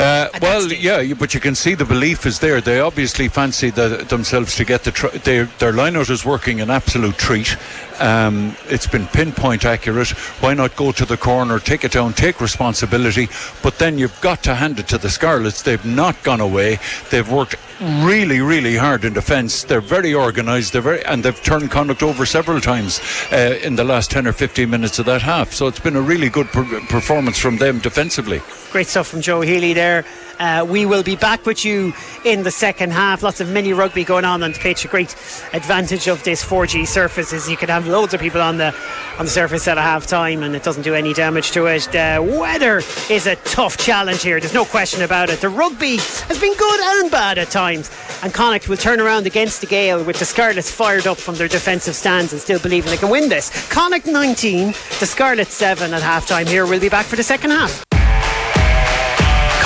Uh, well, yeah, but you can see the belief is there. They obviously fancy the, themselves to get the. Tr- their, their lineout is working an absolute treat. Um, it's been pinpoint accurate. Why not go to the corner, take it down, take responsibility? But then you've got to hand it to the Scarlets. They've not gone away. They've worked really, really hard in defence. They're very organised. They're very, and they've turned conduct over several times uh, in the last 10 or 15 minutes of that half. So it's been a really good per- performance from them defensively. Great stuff from Joe Healy there. Uh, we will be back with you in the second half. Lots of mini rugby going on on the pitch. A great advantage of this 4G surface is you can have loads of people on the on the surface at a half time and it doesn't do any damage to it. The weather is a tough challenge here. There's no question about it. The rugby has been good and bad at times. And Connacht will turn around against the Gale with the Scarlets fired up from their defensive stands and still believing they can win this. Connacht 19, the Scarlets 7 at half time here. We'll be back for the second half.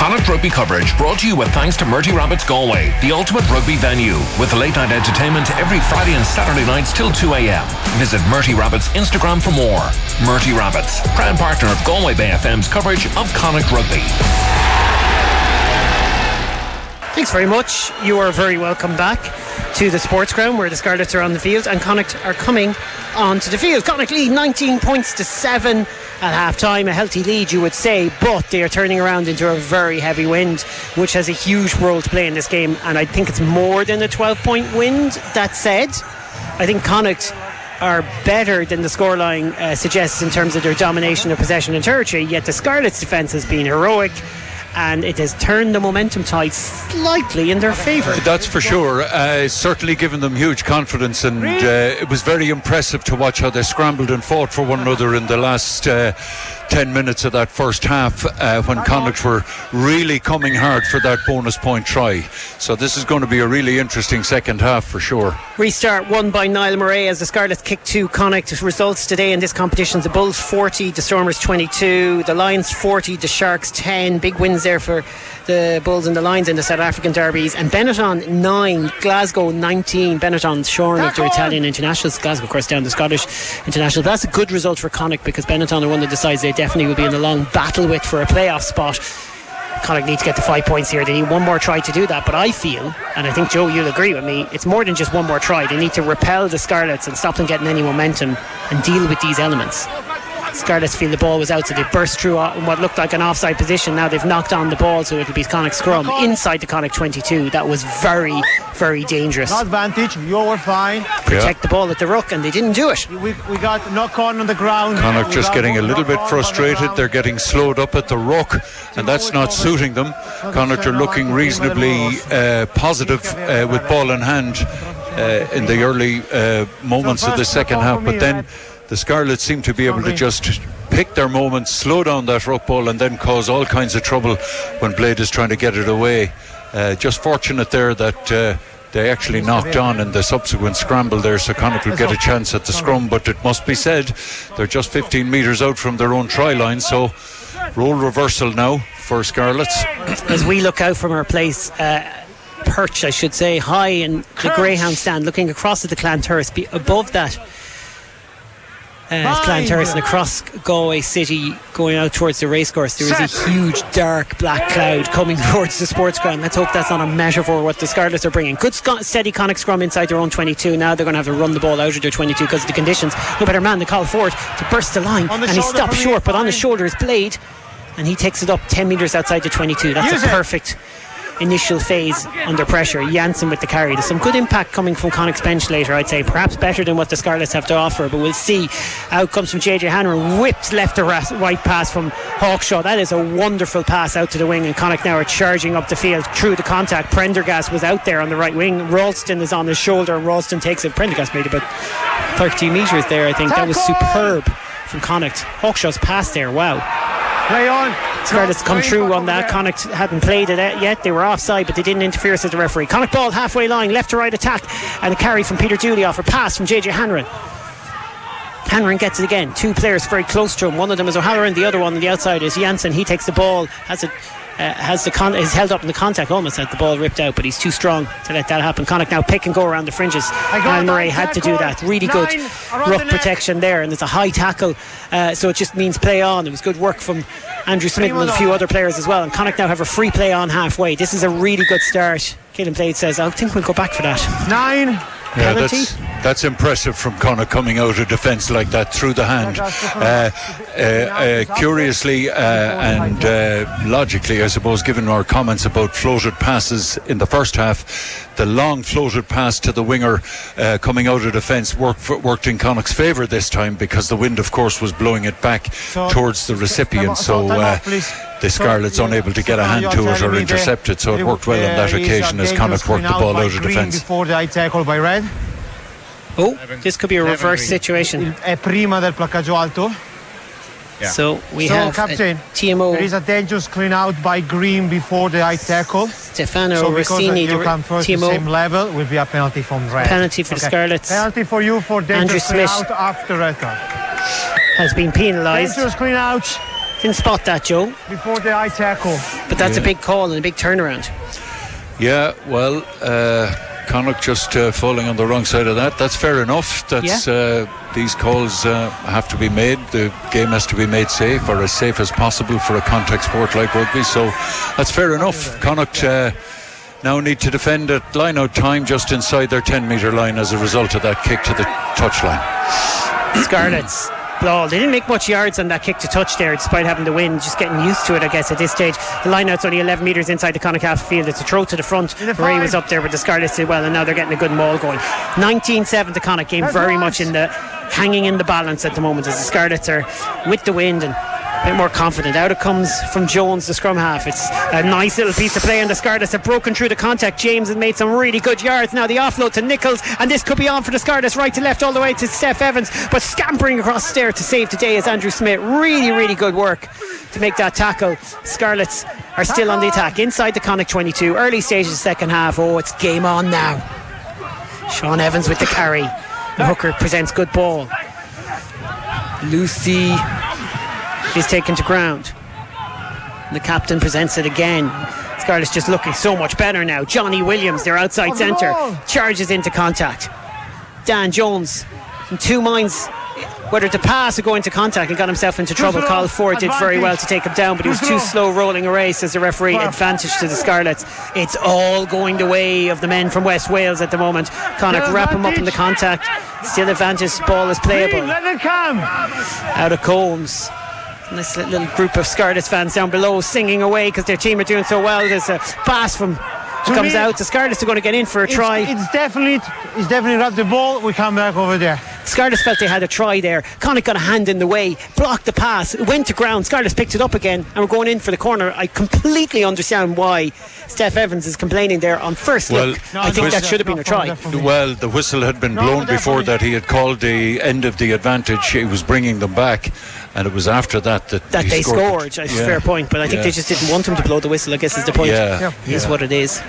Connacht Rugby coverage brought to you with thanks to Murty Rabbitt's Galway, the ultimate rugby venue, with late night entertainment every Friday and Saturday nights till 2 a.m. Visit Murty Rabbitt's Instagram for more. Murty Rabbitt's, proud partner of Galway Bay FM's coverage of Connacht Rugby. Thanks very much. You are very welcome back to the sports ground where the Scarlets are on the field and Connacht are coming onto the field. Connacht lead 19 points to 7 at half time. A healthy lead, you would say, but they are turning around into a very heavy wind, which has a huge role to play in this game. And I think it's more than a 12 point wind. That said, I think Connacht are better than the scoreline uh, suggests in terms of their domination of possession and territory, yet the Scarlets' defence has been heroic and it has turned the momentum tide slightly in their favour. That's for sure. Uh, certainly given them huge confidence, and uh, it was very impressive to watch how they scrambled and fought for one another in the last. Uh, 10 minutes of that first half uh, when Connacht were really coming hard for that bonus point try. So this is going to be a really interesting second half for sure. Restart won by Niall Murray as the Scarlets kick two Connacht. Results today in this competition the Bulls 40, the Stormers 22, the Lions 40, the Sharks 10. Big wins there for the Bulls and the Lions in the South African derbies. And Benetton 9, Glasgow 19. Benetton shorn of their Italian internationals. Glasgow, of course, down the Scottish international. That's a good result for Connacht because Benetton are one of the sides they definitely will be in a long battle with for a playoff spot. Connacht need to get the five points here. They need one more try to do that. But I feel, and I think Joe, you'll agree with me, it's more than just one more try. They need to repel the Scarlets and stop them getting any momentum and deal with these elements. Scarlets feel the ball was out, so they burst through in what looked like an offside position. Now they've knocked on the ball, so it'll be Connacht scrum inside the Connacht 22. That was very, very dangerous. Advantage. You were fine. Protect the ball at the ruck, and they didn't do it. We, we got knock on on the ground. Connacht just getting a little bit on on the frustrated. They're getting slowed up at the ruck, and that's not suiting them. Connacht are looking reasonably uh, positive uh, with ball in hand uh, in the early uh, moments of the second half, but then the Scarlets seem to be able to just pick their moments, slow down that rock ball, and then cause all kinds of trouble when Blade is trying to get it away. Uh, just fortunate there that. Uh, they actually knocked on in the subsequent scramble there, so Connacht will get a chance at the scrum. But it must be said, they're just 15 metres out from their own try line, so role reversal now for Scarlets. As we look out from our place, uh, perch, I should say, high in the Greyhound stand, looking across at the Clan Terrace, be above that. Uh, and across Galway City, going out towards the racecourse, there is a huge dark black cloud coming towards the sports ground. Let's hope that's not a measure for what the Scarlets are bringing. Good sc- steady Connacht scrum inside their own 22. Now they're going to have to run the ball out of their 22 because of the conditions. No better man than Cathal Forde to burst the line, the and he stops short, but on the shoulder is Blade, and he takes it up 10 metres outside the 22. That's Use a it. Initial phase under pressure. Jansen with the carry. There's some good impact coming from Connacht's bench later, I'd say. Perhaps better than what the Scarlets have to offer, but we'll see. Out comes from JJ Hanrahan, whips left to right pass from Hawkshaw. That is a wonderful pass out to the wing, and Connacht now are charging up the field through the contact. Prendergast was out there on the right wing. Ralston is on his shoulder, and Ralston takes it. Prendergast made about 30 metres there, I think. That was superb from Connacht. Hawkshaw's pass there, wow. Play on. Scarlets come Going through back on that. Connacht hadn't played it yet. They were offside, but they didn't interfere, said the referee. Connacht ball halfway line, left to right attack, and a carry from Peter Dooley off a pass from JJ Hanrahan. Hanrahan gets it again. Two players very close to him. One of them is O'Halloran, the other one on the outside is Jansen. He takes the ball, has it uh, has the con- is held up in the contact, almost had the ball ripped out, but he's too strong to let that happen. Connacht now pick and go around the fringes. And Murray had to do that. Really good ruck protection there, and it's a high tackle, uh, so it just means play on. It was good work from Andrew Smith and a few other players as well. And Connacht now have a free play on halfway. This is a really good start. Caolin Blade says, I think we'll go back for that. Nine. Yeah, Penalty? that's, that's impressive from Connacht coming out of defence like that through the hand. Uh, uh, curiously uh, and uh, logically, I suppose, given our comments about floated passes in the first half, the long floated pass to the winger uh, coming out of defence worked, worked in Connacht's favour this time because the wind, of course, was blowing it back towards the recipient. So uh, the Scarlets unable to get a hand to it or intercept it. So it worked well on that occasion as Connacht worked the ball out of defence. Before the tackle by Red. Oh, this could be a reverse situation. È prima del placcaggio alto. So we so, have a Captain, TMO there is a dangerous clean out by Green before the high tackle. Stefano so because Rossini, you the come first the TMO same level, will be a penalty from Red. penalty for the Okay. Scarlets Penalty for you for Andrew dangerous clean Smith. out after red card. has been penalised. Dangerous clean out Didn't spot that, Joe, before the high tackle. but that's a big call and a big turnaround. Yeah, well, uh, Connacht just uh, falling on the wrong side of that. That's fair enough. That's uh, these calls uh, have to be made. The game has to be made safe or as safe as possible for a contact sport like rugby. So that's fair enough. Connacht. Uh, now need to defend at line out time just inside their 10 metre line as a result of that kick to the touchline. Scarlets. Ball. They didn't make much yards on that kick to touch there, despite having the win. Just getting used to it, I guess, at this stage. The lineout's only 11 metres inside the Connacht half field. It's a throw to the front. the Ray was up there, but the Scarlets did well, and now they're getting a good maul going. 19-7 the Connacht game, That's very much in the hanging in the balance at the moment as the Scarlets are with the wind and bit more confident. Out it comes from Jones, the scrum half. It's a nice little piece of play, and the Scarlets have broken through the contact. James has made some really good yards. Now the offload to Nicholas, and this could be on for the Scarlets, right to left, all the way to Steff Evans, but scampering across there to save today is Andrew Smith. Really, really good work to make that tackle. Scarlets are still on the attack inside the Connacht 22. Early stages of the second half. Oh, it's game on now. Shaun Evans with the carry. The hooker presents good ball. Lousi is taken to ground. The captain presents it again. Scarlett's just looking so much better now. Johnny Williams, their outside centre, charges into contact. Dan Jones, in two minds whether to pass or go into contact, he got himself into trouble. Cathal Forde did very well to take him down, but he was Too slow. rolling a race as the referee. Advantage to the Scarlets. It's all going the way of the men from West Wales at the moment. Connacht wrap him up in the contact. Still advantage, ball is playable let it come. out of Combs. Nice li- little group of Scarlets fans down below singing away because their team are doing so well. There's a pass from To comes me- out. The Scarlets are going to get in for a It's, try. it's definitely, it's definitely wrapped the ball. We come back over there. Scarlets felt they had a try there. Connacht got a hand in the way, blocked the pass, went to ground. Scarlets picked it up again, and we're going in for the corner. I completely understand why Steff Evans is complaining there on first Well, look. No, I think no, that should have been a try. no, no. Well, the whistle had been No, blown but before that. He had called the end of the advantage. He was bringing them back, and it was after that that, That they scored. scored, it. a fair point, but I think Yeah. they just didn't want him to blow the whistle. I guess is the point. Yeah. is what it is.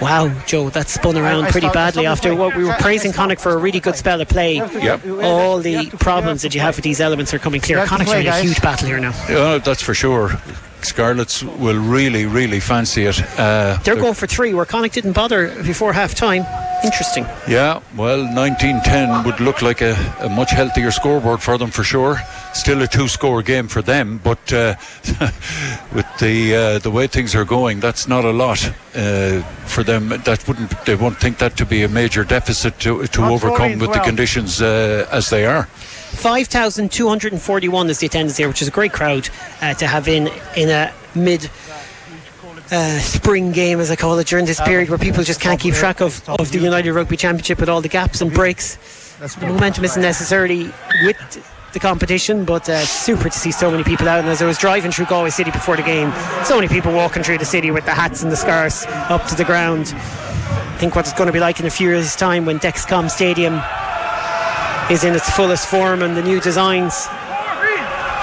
Wow, Joe, that spun around I pretty stopped- badly after what we were I- I praising Connacht for a really good spell of play. Yep. All the problems that you have with these elements are coming clear. Connick's have to Connacht's in a huge battle here now. Yeah, that's for sure. Scarlets will really, really fancy it. Uh, They're going for three, where Connacht didn't bother before half time. Interesting. Yeah, well, 1910 would look like a, a much healthier scoreboard for them for sure. Still a two-score game for them, but uh, with the uh, the way things are going, that's not a lot uh, for them. That wouldn't they won't think that to be a major deficit to to Not overcome with the conditions uh, as they are. 5,241 is the attendance here, which is a great crowd uh, to have in in a mid. Uh, spring game, as I call it, during this period where people just can't keep track of, of the United Rugby Championship with all the gaps and breaks. The momentum isn't necessarily with the competition, but uh, super to see so many people out. And as I was driving through Galway City before the game, so many people walking through the city with the hats and the scarves up to the ground. I think what it's going to be like in a few years' time when Dexcom Stadium is in its fullest form and the new designs.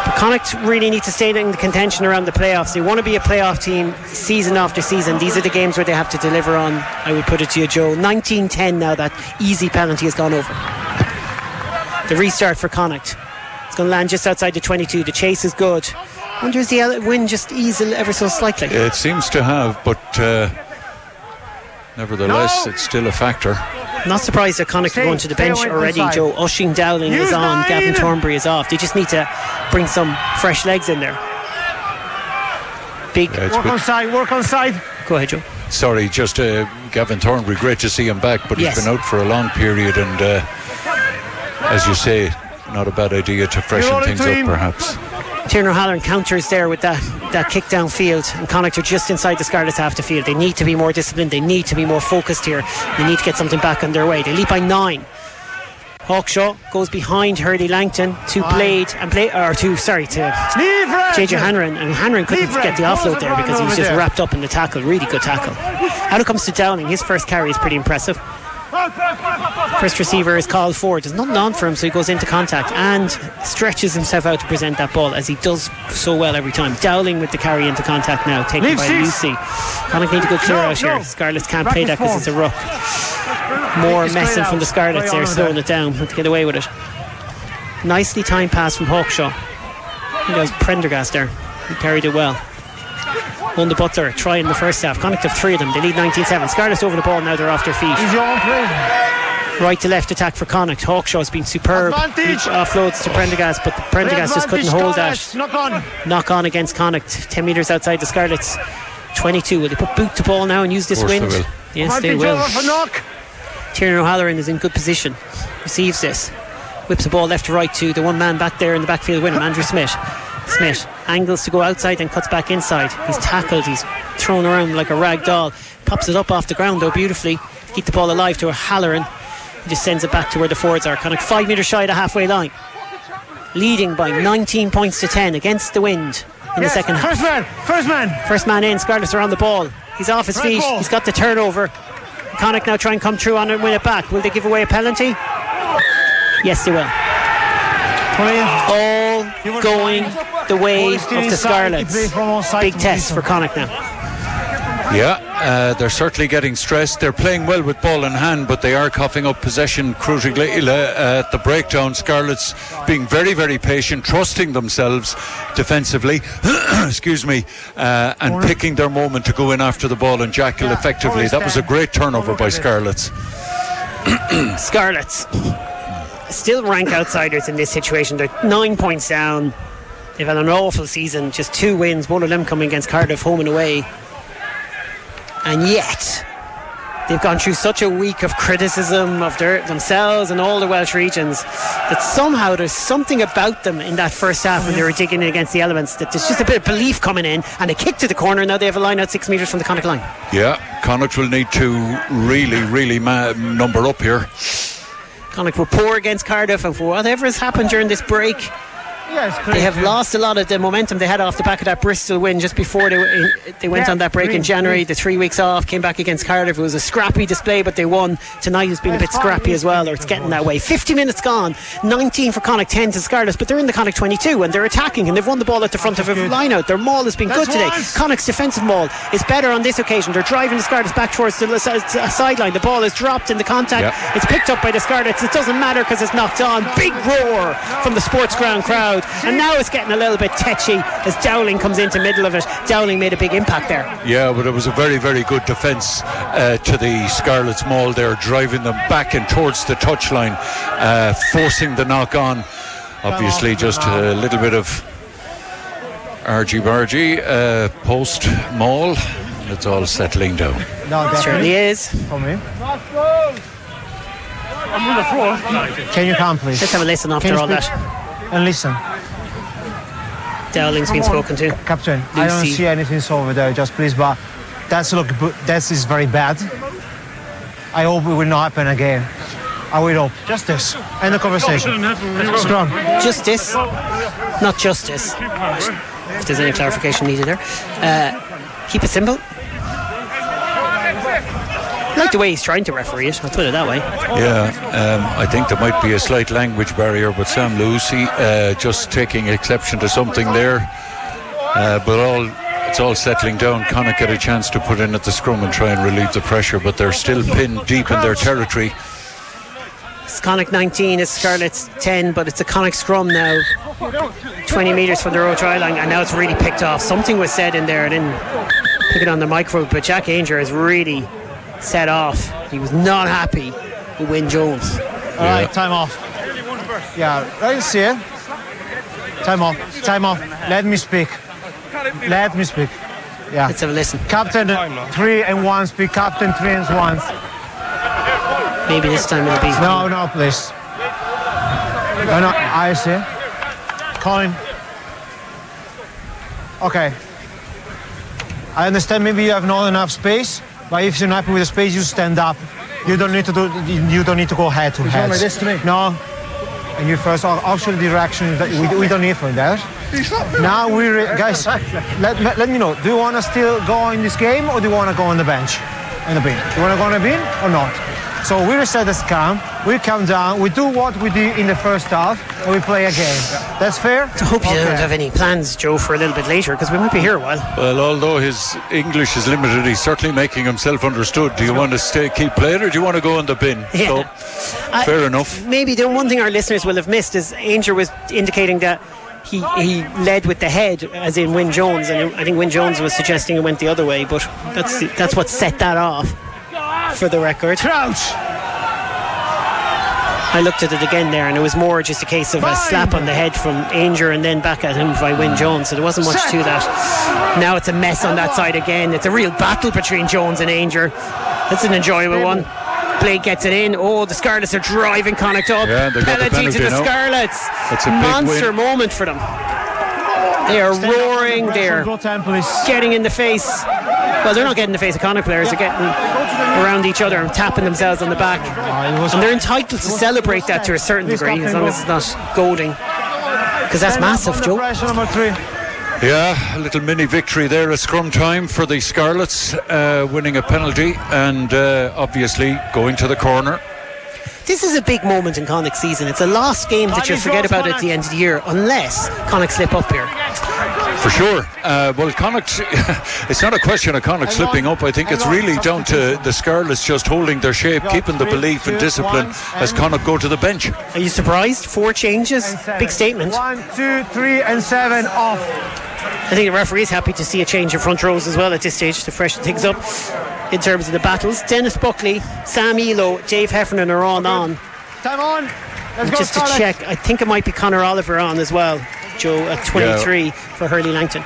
But Connacht really need to stay in the contention around the playoffs. They want to be a playoff team season after season. These are the games where they have to deliver on. I would put it to you, Joe. 19-10 now. That easy penalty has gone over. The restart for Connacht. It's going to land just outside the 22. The chase is good. Wonder if the wind just ease ever so slightly? It seems to have, but uh, nevertheless, no. it's still a factor. Not surprised that Connacht are going to the bench already, Joe. Oisín Dowling Use is on, nine. Gavin Thornbury is off. They just need to bring some fresh legs in there. Big. Yeah, work on side, work on side. Go ahead, Joe. Sorry, just uh, Gavin Thornbury, great to see him back, but yes. he's been out for a long period, and uh, as you say, not a bad idea to freshen things up, perhaps. Tiernan O'Halloran counters there with that, that kick downfield, and Connacht are just inside the Scarlets half the field. They need to be more disciplined, they need to be more focused here, they need to get something back on their way. They lead by nine. Hawkshaw goes behind Hurley Langton to Blade and play or to sorry to JJ Hanrahan and Hanrahan couldn't Leave get the offload there because he was just wrapped up in the tackle. Really good tackle. Out it comes to Dowling, His first carry is pretty impressive. First receiver is called forward. There's nothing on for him, so he goes into contact and stretches himself out to present that ball as he does so well every time. Dowling with the carry into contact now, taken Leave by six. Lousi. Connacht need to go clear no, out no. here. Scarlets can't Back play that because it's a ruck. More messing from the Scarlets there, slowing it down to get away with it. Nicely timed pass from Hawkshaw. He does Prendergast there. He carried it well. Won de Buitléar try in the first half. Connacht have three of them. They lead 19-7. Scarlets over the ball now. They're off their feet. Right to left attack for Connacht. Hawkshaw's been superb. Advantage. Uh, offloads to Prendergast, but Prendergast just couldn't hold that. Knock on. Knock on against Connacht. 10 metres outside the Scarlets. 22. Will they put boot to ball now and use this wind? They yes, they will. Tiernan O'Halloran is in good position. Receives this. Whips the ball left to right to the one man back there in the backfield with him, Andrew Smith. Smith angles to go outside and cuts back inside. He's tackled, he's thrown around like a rag doll. Pops it up off the ground though beautifully. Keep the ball alive to O'Halloran. He just sends it back to where the forwards are. Kind of five metres shy of the halfway line. Leading by 19 points to 10 against the wind in yes, the second half. First man, first man. First man in. Scarlets are on the ball. He's off his feet. Ball. He's got the turnover. Connacht now try and come through on it and win it back. Will they give away a penalty? Yes, they will. All going the way of the Scarlets. Big test for Connacht now. Yeah, uh, they're certainly getting stressed. They're playing well with ball in hand, but they are coughing up possession crucially uh, at the breakdown. Scarlets being very, very patient, trusting themselves defensively, excuse me, uh, and picking their moment to go in after the ball and jackal effectively. That was a great turnover by Scarlets. Scarlets still rank outsiders in this situation. They're nine points down. They've had an awful season, just two wins, one of them coming against Cardiff home and away. And yet, they've gone through such a week of criticism of their, themselves and all the Welsh regions that somehow there's something about them in that first half when they were digging in against the elements that there's just a bit of belief coming in and a kick to the corner. Now they have a line out six metres from the Connacht line. Yeah, Connacht will need to really, really ma- number up here. Connacht were poor against Cardiff and for whatever has happened during this break they have lost a lot of the momentum they had off the back of that Bristol win just before they, they went yeah, on that break in January. The three weeks off, came back against Cardiff. It was a scrappy display, but they won. Tonight has been a bit scrappy as well, or it's getting that way. 50 minutes gone, 19 for Connacht, 10 to Scarlets, but they're in the Connacht 22 and they're attacking and they've won the ball at the front of a line out. Their maul has been good today. Connacht's defensive maul is better on this occasion. They're driving the Scarlets back towards the sideline. The ball is dropped in the contact. Yep. It's picked up by the Scarlets. It doesn't matter because it's knocked on. Big roar from the sports ground crowd. And now it's getting a little bit tetchy as Dowling comes into middle of it. Dowling made a big impact there. Yeah, but it was a very, very good defence uh, to the Scarlets Maul there, driving them back and towards the touchline, uh, forcing the knock on. Obviously, just a little bit of argy bargy uh, post Maul. It's all settling down. No, it certainly is. Come in. Can you come, please? Let's have a listen after all that. And listen. Dowling's been spoken to. Captain, Lousi. I don't see anything over there. Just please, but that's look. That is very bad. I hope it will not happen again. I will hope. Just this. End the conversation. Scrum. Justice, not justice. If there's any clarification needed there. Uh, keep it simple like the way he's trying to referee it. I'll put it that way. Yeah, um, I think there might be a slight language barrier, but Sam Lousi uh, just taking exception to something there. Uh, but all it's all settling down. Connacht get a chance to put in at the scrum and try and relieve the pressure, but they're still pinned deep in their territory. Connacht 19 is Scarlet's 10, but it's a Connacht scrum now. 20 metres from the road try line, and now it's really picked off. Something was said in there, and then pick it on the microphone, but Jack Aungier has really set off. He was not happy with Wyn Jones. All right, time off. Yeah, right, see it. Time off. Time off. Let me speak. Let me speak. Yeah. Let's have a listen. Captain three and one speak. Captain three and one. Maybe this time it'll be. No, no, please. No, no, I see. Colin. Okay. I understand maybe you have not enough space, but if you're not happy with the space, you stand up. You don't need to do. You don't need to go head to head. this to me? No. And you first actual direction that we, we don't need for that. Now we re- guys, let, let, let me know. Do you want to still go in this game or do you want to go on the bench, in the bin? Do you want to go on the bin or not? So we reset the scam. We come down. We do what we did in the first half, and we play again. That's fair. I hope you don't have any plans, Joe, for a little bit later because we might be here a while. Well, although his English is limited, he's certainly making himself understood. Do you want to stay, keep playing, or do you want to go in the bin? Yeah. So, uh, fair enough. Maybe the one thing our listeners will have missed is Aungier was indicating that he, he led with the head, as in Wyn Jones, and I think Wyn Jones was suggesting it went the other way, but that's that's what set that off. For the record, Crouch. I looked at it again there, and it was more just a case of a slap on the head from Aungier and then back at him by Wyn Jones. So there wasn't much to that. Now it's a mess on that side again. It's a real battle between Jones and Aungier. That's an enjoyable one. Blade gets it in. Oh, the Scarlets are driving Connacht up. Yeah, got the penalty to the now. Scarlets. That's a Monster moment for them. They are roaring. They're Go time, please. getting in the face. Well, they're not getting in the face of Connacht players. They're getting around each other and tapping themselves on the back. it And they're entitled to celebrate that to a certain degree, as long as it's not goading. Because that's massive, Joe. Pressure number three. Yeah, a little mini victory there at scrum time for the Scarlets, uh, winning a penalty and uh, obviously going to the corner. This is a big moment in Connacht season. It's a lost game that you'll forget about at the end of the year, unless Connacht slip up here. For sure. Uh, well, Connacht, it's not a question of Connacht slipping up. I think it's really down to the Scarlets just holding their shape, keeping the belief and discipline as and- Connacht go to the bench. Are you surprised? Four changes? Big statement. One, two, three, and seven off. I think the referee is happy to see a change in front rows as well at this stage to freshen things up in terms of the battles. Dennis Buckley, Sam Illo, Dave Heffernan are all on. Time on. Let's go, Just to Scarlett. check, I think it might be Conor Oliver on as well, Joe, at 23 for Hurley Langton.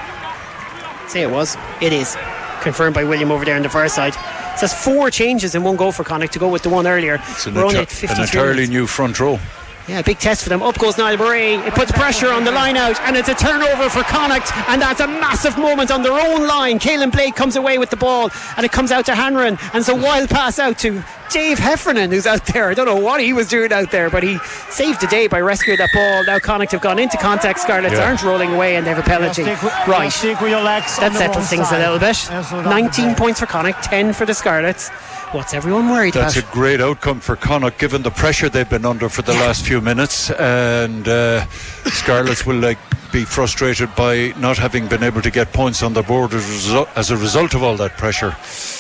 Say it was. It is. Confirmed by William over there on the far side. So that's four changes in one go for Connacht to go with the one earlier. It's an, We're only enti- at 53 an entirely minutes. new front row. Yeah, big test for them. Up goes Niall Murray. It puts pressure on the line out, and it's a turnover for Connacht, and that's a massive moment on their own line. Caolin Blade comes away with the ball, and it comes out to Hanrahan, and it's a wild pass out to Dave Heffernan, who's out there. I don't know what he was doing out there, but he saved the day by rescuing that ball. Now Connacht have gone into contact. Scarlets Yeah. aren't rolling away, and they have a penalty. With, Right. Stick with your legs. on That settles one things a little bit. And so 19 points for Connacht, 10 for the Scarlets. What's everyone worried That's a great outcome for Connacht, given the pressure they've been under for the last few minutes. And uh, Scarlets will like be frustrated by not having been able to get points on the board as, a result, as a result of all that pressure.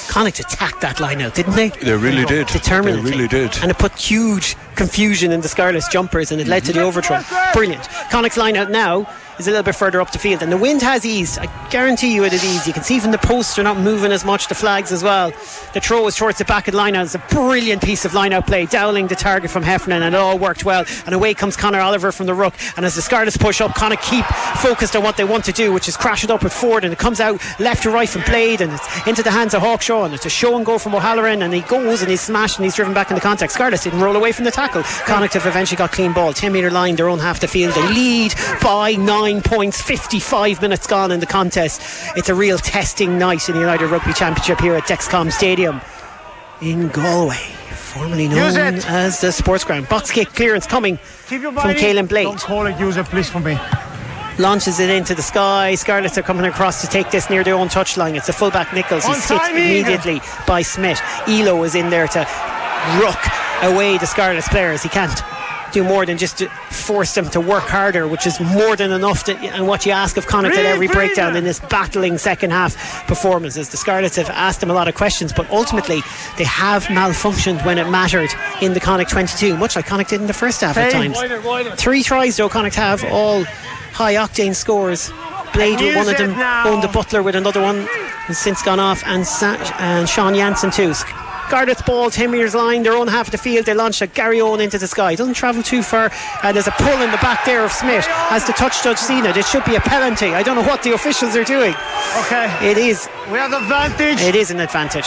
Connacht attacked that line out, didn't they? They really did. Determinedly. They really did. And it put huge confusion in the Scarlets jumpers and it led to the overthrow. Brilliant. Connacht's line out now is a little bit further up the field and the wind has eased. I guarantee you it is eased. You can see from the posts they're not moving as much, the flags as well. The throw is towards the back of the line. It's a brilliant piece of line out play, dowling the target from Heffernan and it all worked well. And away comes Conor Oliver from the ruck. And as the Scarlets push up, Connacht keep focused on what they want to do, which is crash it up with Forde and it comes out left to right from Blade and it's into the hands of Hawkshaw and it's a show and go from O'Halloran and he goes and he's smashed and he's driven back in the contact. Scarlets didn't roll away from the tackle. Connacht have eventually got clean ball. 10 metre line, their own half the field. They lead by 9 points. 55 minutes gone in the contest. It's a real testing night in the United Rugby Championship here at Dexcom Stadium in Galway. Formerly known as the Sports Ground. Box kick clearance coming Keep your from. Caolin Blade. Don't call it user, please, for me. launches it into the sky. Scarlets are coming across to take this near their own touchline. It's a fullback Nicholas. He's hit immediately by Smith. Illo is in there to ruck away the Scarlets players. He can't do more than just to force them to work harder, which is more than enough to, and what you ask of Connacht at every breakdown in this battling second half performance. As the Scarlets have asked them a lot of questions, but ultimately they have malfunctioned when it mattered in the Connacht 22, much like Connacht did in the first half at times. Three tries though Connacht have, all high octane scores. Blade with one of them, Eoin de Buitléar with another one, has since gone off, and, Sa- and Sean Jansen too. Scarlet's ball, 10 metres line, their own half of the field. They launch a Gary Owen into the sky. Doesn't travel too far. And there's a pull in the back there of Smith as the touch judge seen it. It should be a penalty. I don't know what the officials are doing. Okay. It is. We have the advantage. It is an advantage.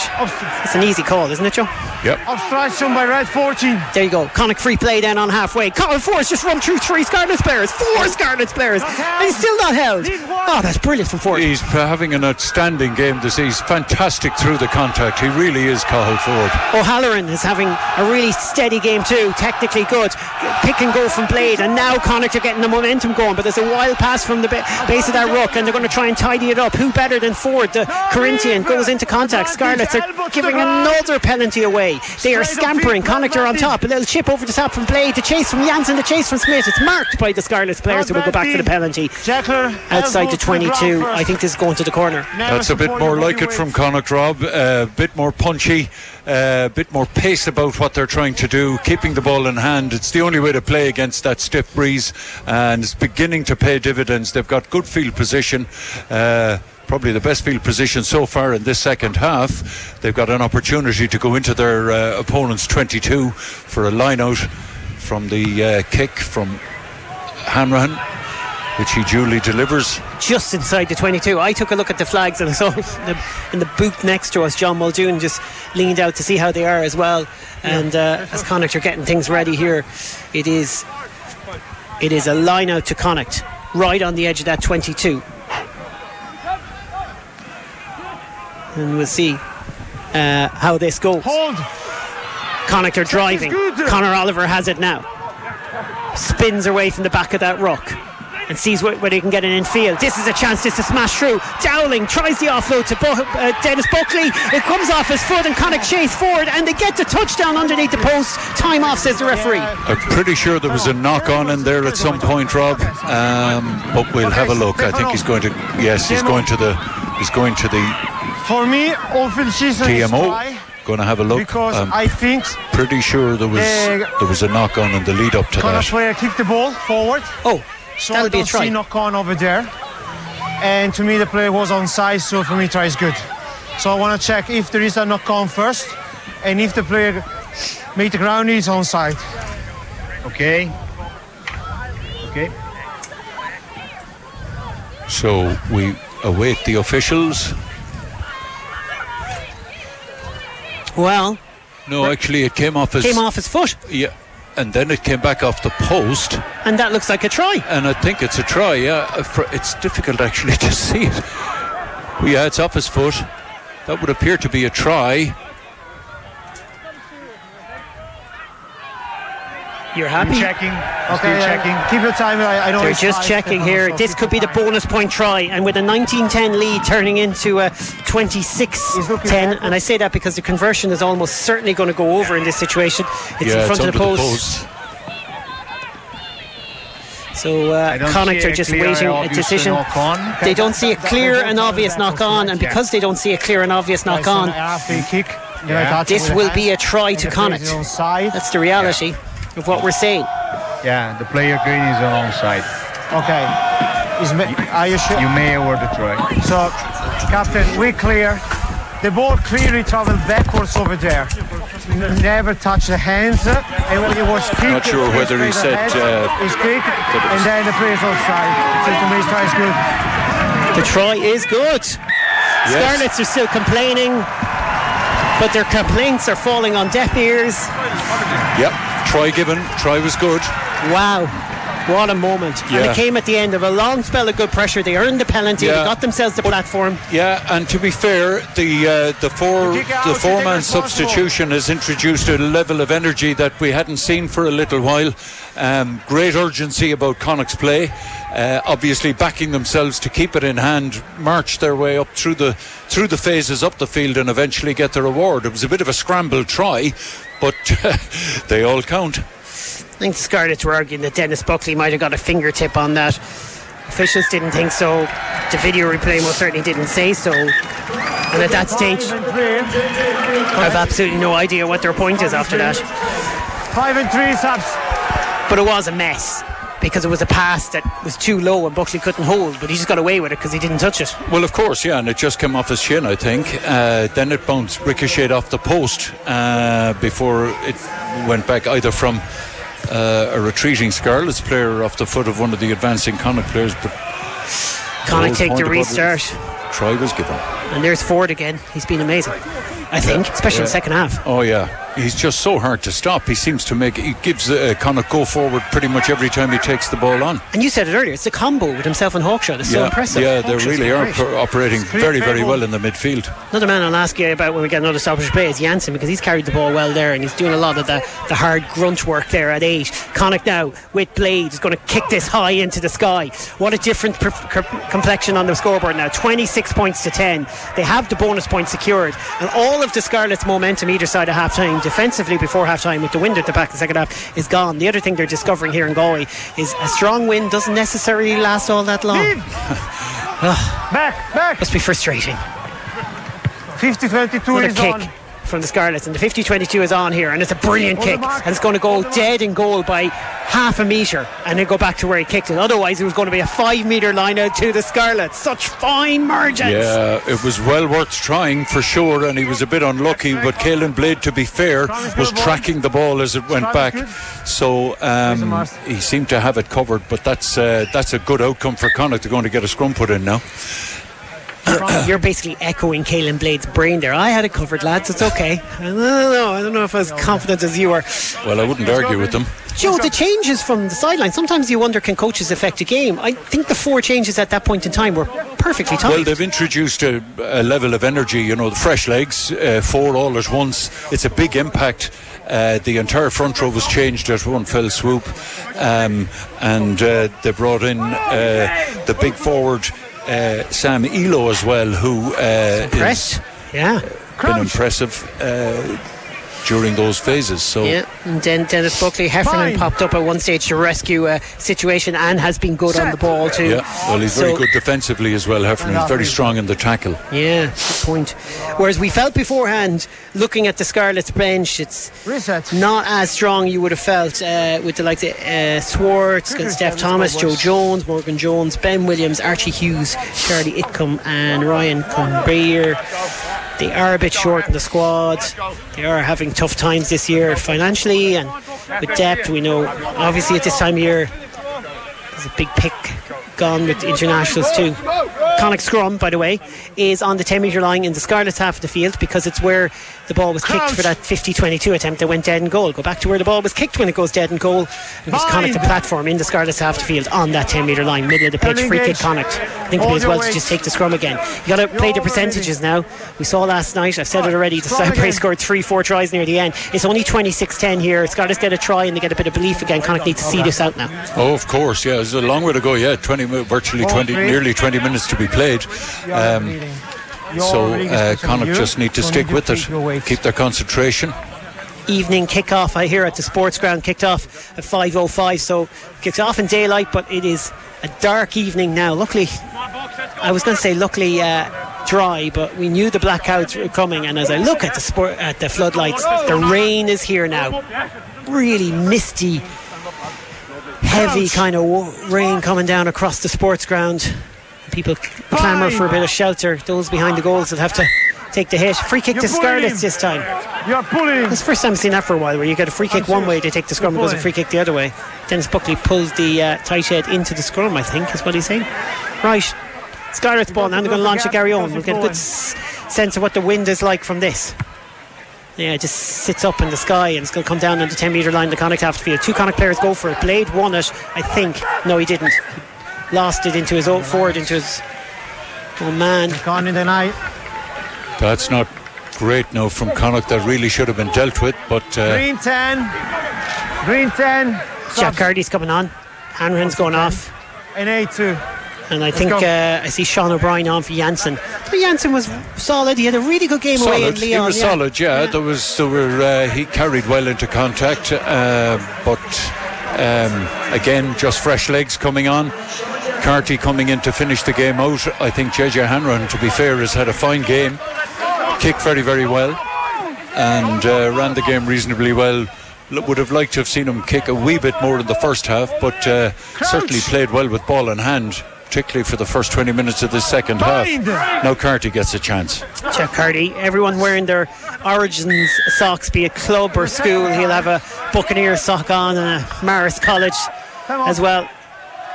It's an easy call, isn't it, Joe? Yep. Obstruction by red 14. There you go. Connacht free play then on halfway. Colin Forrest just run through three Scarlets players. Four Scarlets players. And he's still not held. Oh, that's brilliant from Forde. He's having an outstanding game this He's fantastic through the contact. He really is Cathal Forde. O'Halloran is having a really steady game too. Technically good. Pick and go from Blade. And now Connacht are getting the momentum going. But there's a wild pass from the ba- base of that ruck. And they're going to try and tidy it up. Who better than Forde? The Corinthian goes into contact. Scarlets are giving another penalty away. They are scampering. Connacht are on top. A little chip over the top from Blade. The chase from Jansen. The chase from Smith. It's marked by the Scarlets players who will go back for the penalty. Jackler. Outside the 22. I think this is going to the corner. That's a bit more like it from Connacht, Rob. A bit more punchy, a bit more pace about what they're trying to do, keeping the ball in hand. It's the only way to play against that stiff breeze, and it's beginning to pay dividends. They've got good field position. Uh, probably the best field position so far in this second half. They've got an opportunity to go into their uh, opponent's 22 for a line out from the uh, kick from Hanrahan, which he duly delivers. just inside the 22. I took a look at the flags and I saw in the, in the booth next to us, John Muldoon just leaned out to see how they are as well. And uh, as Connacht are getting things ready here, it is it is a line out to Connacht, right on the edge of that 22. And we'll see uh, how this goes. Hold. Connacht are driving. Conor Oliver has it now. Spins away from the back of that rock and sees where, where he can get it in field. This is a chance just to smash through. Dowling tries the offload to Bo- uh, Dennis Buckley. It comes off his foot and Connacht chase forward and they get the touchdown underneath the post. Time off, says the referee. I'm pretty sure there was a knock on in there at some point, Rob. Um, but we'll have a look. I think he's going to. Yes, he's going to the. He's going to the For me, open season is TMO. Going to have a look. because I'm I think pretty sure there was Uh, there was a knock on in the lead up to Connacht that. player kicked the ball forward. Oh, So that'll I don't see knock on over there. And to me, the player was on side, so for me, try is good. So I want to check if there is a knock on first, and if the player made the ground is on side. Okay. Okay. So we await the officials. Well, No, actually, it came off his. came off his foot Yeah, and then it came back off the post, and that looks like a try. and I think it's a try. Yeah, it's difficult actually to see it. Yeah, it's off his foot. That would appear to be a try. You're happy? Checking. Okay, Still uh, checking. keep your time. I, I know They're just checking here. so This could be your the bonus point try, and with a 19-10 lead turning into a 26-10. And I say that because the conversion is almost certainly going to go over in this situation. It's yeah, in front it's of the under post. the post. So I uh, Connacht are just waiting a decision. They don't see a clear and obvious knock on, and because they don't see a clear and obvious knock Right, so on, After you kick, you Yeah. this will be a try to the Connacht. on side. That's the reality of what we're saying. Yeah, the player green is alongside. Okay. Is ma- are you sure? You may award the try. So, Captain, we clear. The ball clearly traveled backwards over there. Never touched the hands. And when it was kicked, Not sure whether he said, ahead, uh, it's kicked, and then the player's offside. So to me, his try is good. The try is good. Scarlets are still complaining, but their complaints are falling on deaf ears. Yep, try given. Try was good. Wow. What a moment. And it came at the end of a long spell of good pressure. They earned the penalty. Yeah. They got themselves the platform. Yeah, and to be fair, the uh, the four the four man substitution has introduced a level of energy that we hadn't seen for a little while. Um, great urgency about Connacht's play. Uh, obviously, backing themselves to keep it in hand, march their way up through the through the phases up the field, and eventually get the reward. It was a bit of a scramble try, but they all count. I think the Scarlets were arguing that Dennis Buckley might have got a fingertip on that. Officials didn't think so. The video replay most certainly didn't say so. And at that stage, I have absolutely no idea what their point is after that. Five and three subs. But it was a mess because it was a pass that was too low and Buckley couldn't hold, but he just got away with it because he didn't touch it. Well, of course, yeah, and it just came off his shin, I think. Uh, then it bounced, ricocheted off the post uh, before it went back either from uh, a retreating Scarlets player off the foot of one of the advancing Connacht players. But Connacht take the restart. Try was given. And there's Forde again. He's been amazing. I think, yeah, especially yeah. in the second half. Oh yeah, he's just so hard to stop. He seems to make he gives uh, Connacht go forward pretty much every time he takes the ball on. And you said it earlier, it's a combo with himself and Hawkshaw. It's yeah, so impressive. Yeah, they really are operating very, very well in the midfield. Another man I'll ask you about when we get another stoppage play is Jansen because he's carried the ball well there and he's doing a lot of the, the hard grunt work there at eight. Connacht now with Blade is going to kick this high into the sky. What a different pr- complexion on the scoreboard now. 26 points to 10. They have the bonus point secured and all of the Scarlets' momentum either side of half time defensively before half time with the wind at the back the second half is gone. The other thing they're discovering here in Galway is a strong wind doesn't necessarily last all that long. back, back. Must be frustrating. 50 22 is kick. on from the Scarlets. And the 50 22 is on here, and it's a brilliant kick. And it's going to go dead in goal by half a metre and then go back to where he kicked it. Otherwise, it was going to be a five metre line out to the Scarlets. Such fine margins. Yeah, it was well worth trying for sure, and he was a bit unlucky. But Caolin Blade, to be fair, was tracking the ball as it went back. So um, he seemed to have it covered. But that's uh, that's a good outcome for Connacht. They're going to get a scrum put in now. You're basically echoing Caolin Blade's brain there. I had it covered, lads. It's okay. I don't know. I don't know if I was confident as you are. Well, I wouldn't argue with them. Joe, the changes from the sideline. Sometimes you wonder, can coaches affect a game? I think the four changes at that point in time were perfectly timed. Well, they've introduced a, a level of energy. You know, the fresh legs, uh, four all at once. It's a big impact. Uh, the entire front row was changed at one fell swoop, um, and uh, they brought in uh, the big forward Sam Illo as well, who uh, impressed. yeah, been impressive. Uh, during those phases. So yeah, and then Dennis Buckley Heffernan Fine. popped up at one stage to rescue a situation and has been good Set. on the ball too. Yeah, well, he's so very good defensively as well. Heffernan, he's very strong in the tackle. Yeah, good point. Whereas we felt beforehand, looking at the Scarlets bench, it's Reset. not as strong you would have felt uh, with the likes of uh, Swartz, Steff Thomas, Joe Jones, Morgan Jones, Ben Williams, Archie Hughes, Charlie Titcombe, and Ryan Conbeer. They are a bit short in the squad. They are having tough times this year financially and with depth. We know, obviously, at this time of year, there's a big pick gone with internationals too. Connacht scrum, by the way, is on the 10 metre line in the scarlet half of the field because it's where the ball was kicked for that 50 22 attempt that went dead and goal. Go back to where the ball was kicked when it goes dead and goal. It was Connacht the platform in the scarlet half of the field on that 10 metre line, middle of the pitch, free kick Connacht. I think it may as well to just take the scrum again. You got to play the percentages now. We saw last night, I've said it already, the Cypress scored three, four tries near the end. It's only 26 10 here. Scarlets get a try and they get a bit of belief again. Connacht need to see this out now. Oh, of course, yeah. It's a long way to go, yeah. 20, virtually 20, nearly 20 minutes to be played. Um, so uh, Connacht just need to stick with it, keep their concentration. Evening kick-off, I hear at the sports ground, kicked off at 5.05, so kicks off in daylight, but it is a dark evening now. Luckily, I was going to say luckily uh, dry, but we knew the blackouts were coming, and as I look at the sport, at the floodlights, the rain is here now. Really misty, heavy kind of rain coming down across the sports ground people clamour for a bit of shelter. Those behind the goals that have to take the hit. Free kick You're to Scarlets this time. You're pulling. It's the first time I've seen that for a while, where you get a free kick one way, they take the scrum, and goes a free kick the other way. Dennis Buckley pulls the uh, tight head into the scrum, I think, is what he's saying. Right. Scarlets ball, now they're going to launch a Gary Owen. We'll get a good s- sense of what the wind is like from this. Yeah, it just sits up in the sky and it's going to come down on the 10 metre line. The Connacht half field. Two Connacht players go for it. Blade won it, I think. No, he didn't lost it into his own forward, into his own man. Gone in the night. That's not great now from Connacht. That really should have been dealt with. But uh, green ten, green ten. Jack Carty's coming on. Hanrahan's going off. An A two. And I think uh, I see Sean O'Brien on for Jansen. Jansen was solid. He had a really good game solid. away in Lyon. He was yeah. solid, yeah. There was there were uh, he carried well into contact, uh, but um, again, just fresh legs coming on. Carty coming in to finish the game out. I think JJ Hanrahan, to be fair, has had a fine game. Kicked very, very well, and uh, ran the game reasonably well. Would have liked to have seen him kick a wee bit more in the first half, but uh, certainly played well with ball in hand, particularly for the first 20 minutes of the second half. Now Carty gets a chance. Jack Carty, everyone wearing their Origins socks, be it club or school. He'll have a Buccaneer sock on and a Marist College as well.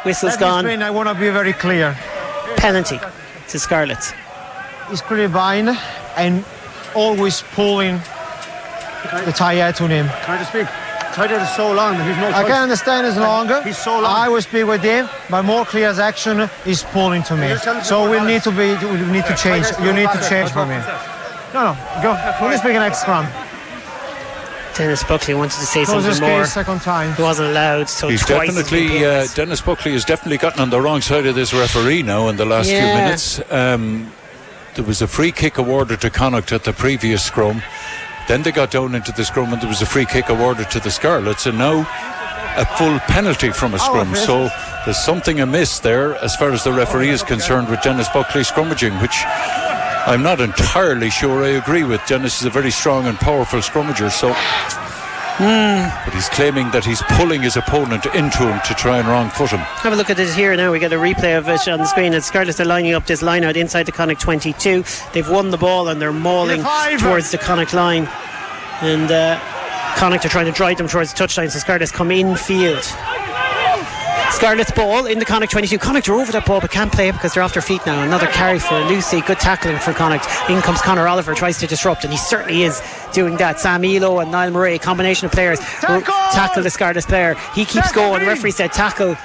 Whistle's Let me gone. explain, I want to be very clear. Penalty to Scarlets. He's Krivine and always pulling the tire to him. Trying to speak. Tighter is so long that he's no I choice. can understand it's longer. He's so long. I will speak with him, but more clear as action is pulling to me. You're telling me So more we about need to be, we need to change. You need to change for me. No, no, go. Let me speak next scrum. Dennis Buckley wanted to say Close something this more. case second time. He wasn't allowed, so He's twice definitely uh. Dennis Buckley has definitely gotten on the wrong side of this referee now in the last few minutes. Um, there was a free kick awarded to Connacht at the previous scrum. Then they got down into the scrum and there was a free kick awarded to the Scarlets, and now a full penalty from a scrum. okay. So there's something amiss there as far as the referee is concerned with Dennis Buckley scrummaging, which I'm not entirely sure I agree with. Dennis is a very strong and powerful scrummager, so. But he's claiming that he's pulling his opponent into him to try and wrong foot him. Have a look at it here now. We get a replay of it on the screen. And Scarlets are lining up this line out inside the Connacht 22. They've won the ball and they're mauling Five. towards the Connacht line. And uh, Connacht are trying to drive them towards the touchline. So Scarlets come in field. Scarlet's ball in the Connacht 22. Connacht are over that ball but can't play it because they're off their feet now. Another carry for Lousi. Good tackling for Connacht. In comes Conor Oliver, tries to disrupt, and he certainly is doing that. Sam Illo and Niall Murray, a combination of players, Tackle! tackle the Scarlet's player. He keeps Tackle going. Referee said tackle.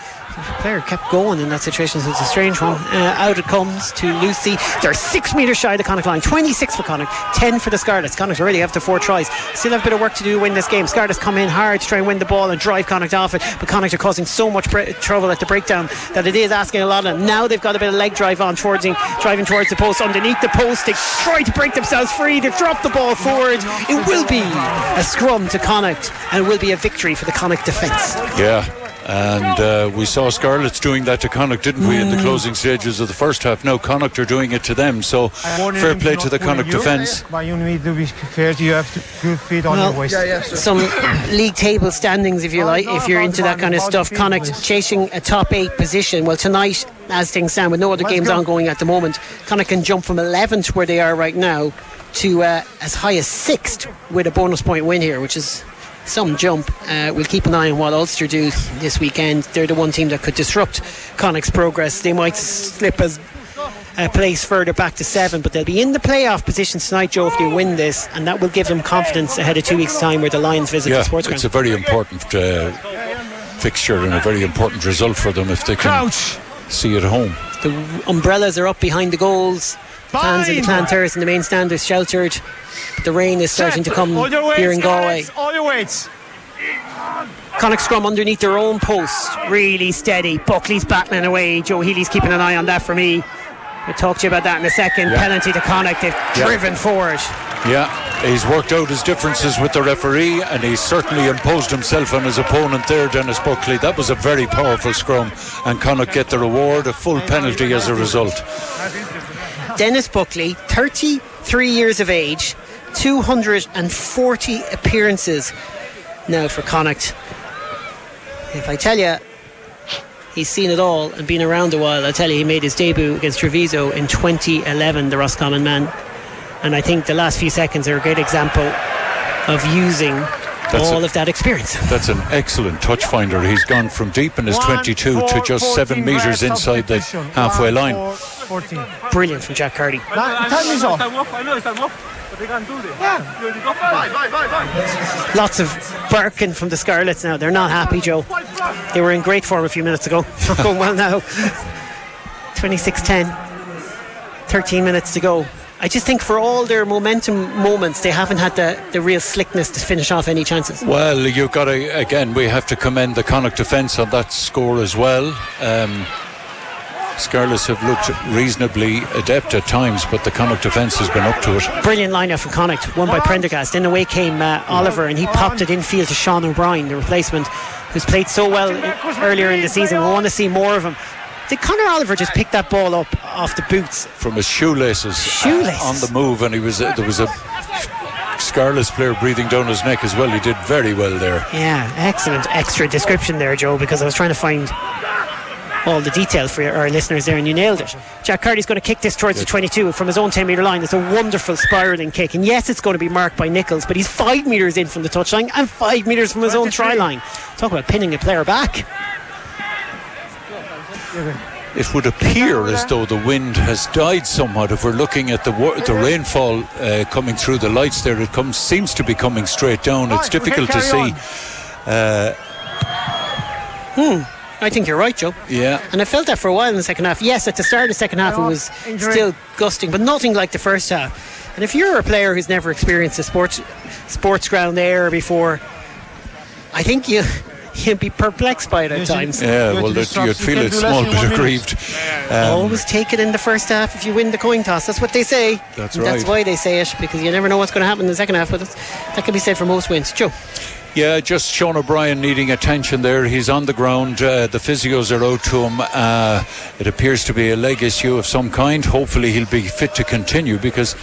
Player kept going in that situation, so it's a strange one. Uh, out it comes to Lousi. They're six metres shy of the Connacht line. 26 for Connacht, 10 for the Scarlets. Connacht already the four tries. Still have a bit of work to do to win this game. Scarlets come in hard to try and win the ball and drive Connacht off it, but Connacht are causing so much bre- trouble at the breakdown that it is asking a lot of them. Now they've got a bit of leg drive on towards driving towards the post. Underneath the post, they try to break themselves free. They've dropped the ball forward. It will be a scrum to Connacht and it will be a victory for the Connacht defence. Yeah. And uh, we saw Scarlets doing that to Connacht, didn't we, in the closing stages of the first half? Now Connacht are doing it to them. So fair play to the Connacht defence. But you need to be fair. You have to good feet on Well, your waist. Yeah, yeah. So some league table standings, if you like, if you're into that kind of stuff. Connacht chasing a top eight position. Well, tonight, as things stand, with no other games ongoing at the moment, Connacht can jump from 11th, where they are right now, to uh, as high as sixth with a bonus point win here, which is some jump. Uh, we'll keep an eye on what Ulster do this weekend. They're the one team that could disrupt Connacht's progress. They might slip as a place further back to seven, but they'll be in the playoff position tonight, Joe, if they win this, and that will give them confidence ahead of two weeks' time where the Lions visit Yeah, the sports it's ground. a very important uh, fixture and a very important result for them if they can Crouch. see it at home. The umbrellas are up behind the goals. Fans in the Fine. Clan Terrace in the main stand are sheltered. The rain is starting to come All your weights, here in Galway. guys, All your weights. Connacht scrum underneath their own post. Really steady. Buckley's battling away. Joe Healy's keeping an eye on that for me. We'll talk to you about that in a second. Yeah. Penalty to Connacht. They've Yeah. driven forward. Yeah, he's worked out his differences with the referee and he's certainly imposed himself on his opponent there, Dennis Buckley. That was a very powerful scrum and Connacht get the reward, a full penalty as a result. Dennis Buckley, 33 years of age, 240 appearances now for Connacht. If I tell you, he's seen it all and been around a while. I'll tell you, he made his debut against Treviso in 2011, the Roscommon man. And I think the last few seconds are a great example of using That's all it. of that experience. That's an excellent touch finder. He's gone from deep in his One, 22 to just 7 metres inside the repetition. halfway One, line. four, 14. Brilliant from Jack Carty. Now, time is off. I know it's time off, but they can't do this. Yeah. Bye, bye, bye, bye. Lots of barking from the Scarlets now. They're not happy, Joe. They were in great form a few minutes ago. They're going well now. 26 10. 13 minutes to go. I just think for all their momentum moments, they haven't had the, the real slickness to finish off any chances. Well, you've got to, again, we have to commend the Connacht defence on that score as well. Um, Scarlets have looked reasonably adept at times, but the Connacht defence has been up to it. Brilliant lineup from Connacht, won by Prendergast. Then away came uh, Oliver, and he popped it infield to Sean O'Brien, the replacement, who's played so well earlier in the season. We want to see more of him. Did Conor Oliver just pick that ball up off the boots? From his shoelaces, shoelaces. Uh, on the move, and he was uh, there was a Scarlets player breathing down his neck as well. He did very well there. Yeah, excellent extra description there, Joe, because I was trying to find all the detail for our listeners there, and you nailed it. Jack Carty's going to kick this towards the 22 from his own 10 metre line. It's a wonderful spiralling kick, and yes, it's going to be marked by Nicholas, but he's five metres in from the touchline and five metres from his own try line. Talk about pinning a player back. It would appear as though the wind has died somewhat. If we're looking at the the rainfall uh, coming through the lights there, it comes seems to be coming straight down. It's difficult to see. Uh, hmm. I think you're right, Joe. Yeah. And I felt that for a while in the second half. Yes, at the start of the second half, it was still gusting, but nothing like the first half. And if you're a player who's never experienced a sports sports ground air before, I think you you'd be perplexed by it at times. Yeah, well, you'd feel a small bit aggrieved. Um, Always take it in the first half if you win the coin toss. That's what they say. That's right. That's why they say it because you never know what's going to happen in the second half. But that can be said for most wins. Joe. Yeah, just Sean O'Brien needing attention there. He's on the ground. Uh, the physios are out to him. Uh, it appears to be a leg issue of some kind. Hopefully, he'll be fit to continue because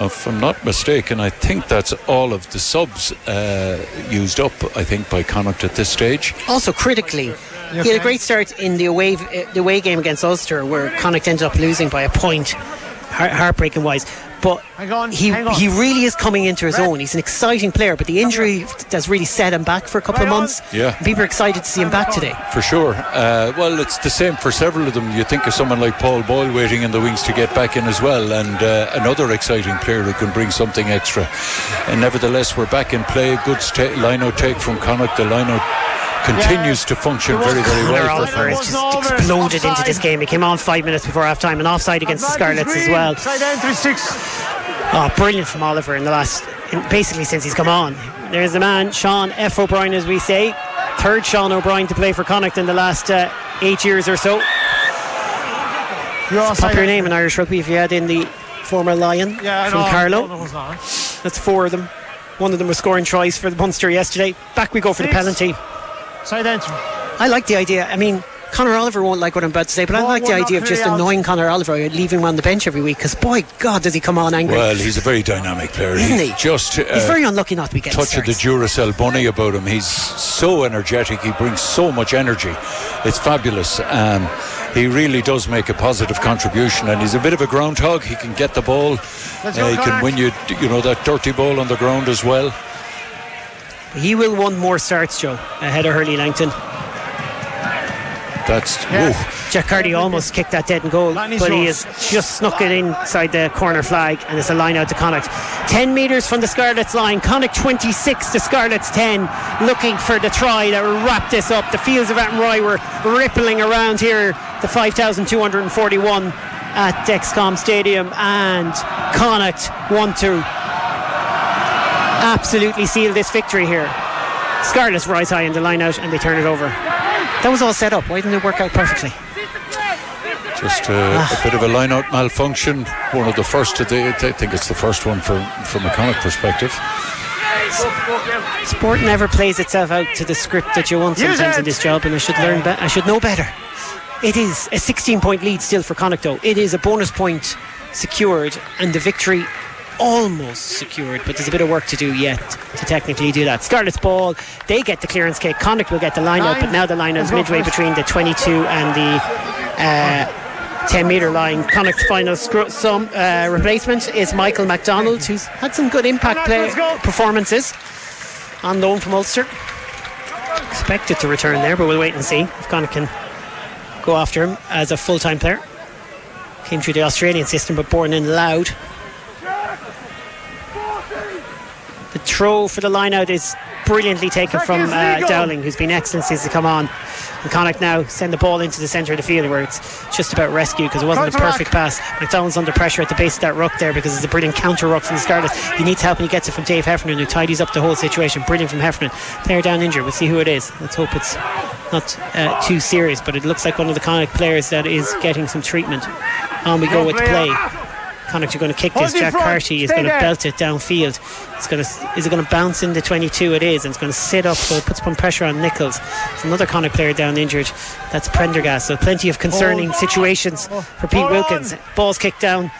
if I'm not mistaken, I think that's all of the subs uh, used up, I think, by Connacht at this stage. Also, critically, he had a great start in the away, the away game against Ulster, where Connacht ended up losing by a point, heartbreaking wise but on, he he really is coming into his own. He's an exciting player, but the injury has really set him back for a couple of months. Yeah, people are excited to see him back today. For sure. Uh, well, it's the same for several of them. You think of someone like Paul Boyle waiting in the wings to get back in as well, and uh, another exciting player who can bring something extra. And nevertheless, we're back in play. Good sta- line-out take from Connacht. The line-out continues to function very, very well. Oliver has just exploded into this game. He came on five minutes before half time and offside against the Scarlets as well. Oh, brilliant from Oliver in the last, basically since he's come on. There's the man, Sean F. O'Brien, as we say. Third Sean O'Brien to play for Connacht in the last uh, eight years or so. Popular name in Irish rugby if you had in the former Lion yeah, from Carlow. That's four of them. One of them was scoring tries for the Munster yesterday. Back we go for Six. the penalty. Side entry. I like the idea. I mean, Conor Oliver won't like what I'm about to say, but I like the idea of just annoying Conor Oliver, leaving him on the bench every week. Because boy, God, does he come on angry? Well, he's a very dynamic player, isn't he? Just uh, he's very unlucky not to be getting touch starts. of the Duracell bunny about him. He's so energetic. He brings so much energy. It's fabulous. Um, he really does make a positive contribution, and he's a bit of a groundhog. He can get the ball. Uh, he can win you, you know, that dirty ball on the ground as well. He will want more starts, Joe, ahead of Hurley Langton. That's yeah. Jack Carty almost kicked that dead and goal, but he has just snuck it inside the corner flag, and it's a line out to Connacht. 10 metres from the Scarlets line, Connacht 26 to Scarlets 10, looking for the try that will wrap this up. The fields of Athenry were rippling around here, the 5,241 at Dexcom Stadium, and Connacht want to absolutely seal this victory here. Scarlets rise high in the line out and they turn it over. That was all set up. Why didn't it work out perfectly? Just a, ah. a bit of a line out malfunction. One of the first of the, I think it's the first one from, from a Connacht perspective. Sport never plays itself out to the script that you want sometimes in this job, and I should learn. Be- I should know better. It is a 16-point lead still for Connacht, though. It is a bonus point secured, and the victory almost secured, but there's a bit of work to do yet to technically do that. Scarlet's ball, they get the clearance kick. Connacht will get the line out, but now the line is midway between the 22 and the. Uh, 10 metre line. Connacht's final some uh, replacement is Michael McDonald, who's had some good impact play performances on loan from Ulster. Expected to return there, but we'll wait and see if Connacht can go after him as a full time player. Came through the Australian system, but born in Louth. The throw for the line out is brilliantly taken from uh, Dowling, who's been excellent since he come on. And Connacht now send the ball into the centre of the field where it's just about rescue because it wasn't a perfect pass. McDonald's under pressure at the base of that ruck there because it's a brilliant counter ruck from the Scarlets. He needs help and he gets it from Dave Heffernan who tidies up the whole situation. Brilliant from Heffernan. Player down injured. We'll see who it is. Let's hope it's not uh, too serious, but it looks like one of the Connacht players that is getting some treatment. On we go with the play. Connacht are going to kick this. Jack Carty is going to belt it downfield. It's going to is it going to bounce into 22? It is, and it's going to sit up, so it puts some pressure on Nicholas. There's another Connacht player down injured. That's Prendergast. So plenty of concerning situations for Pete Wilkins. Ball's kicked down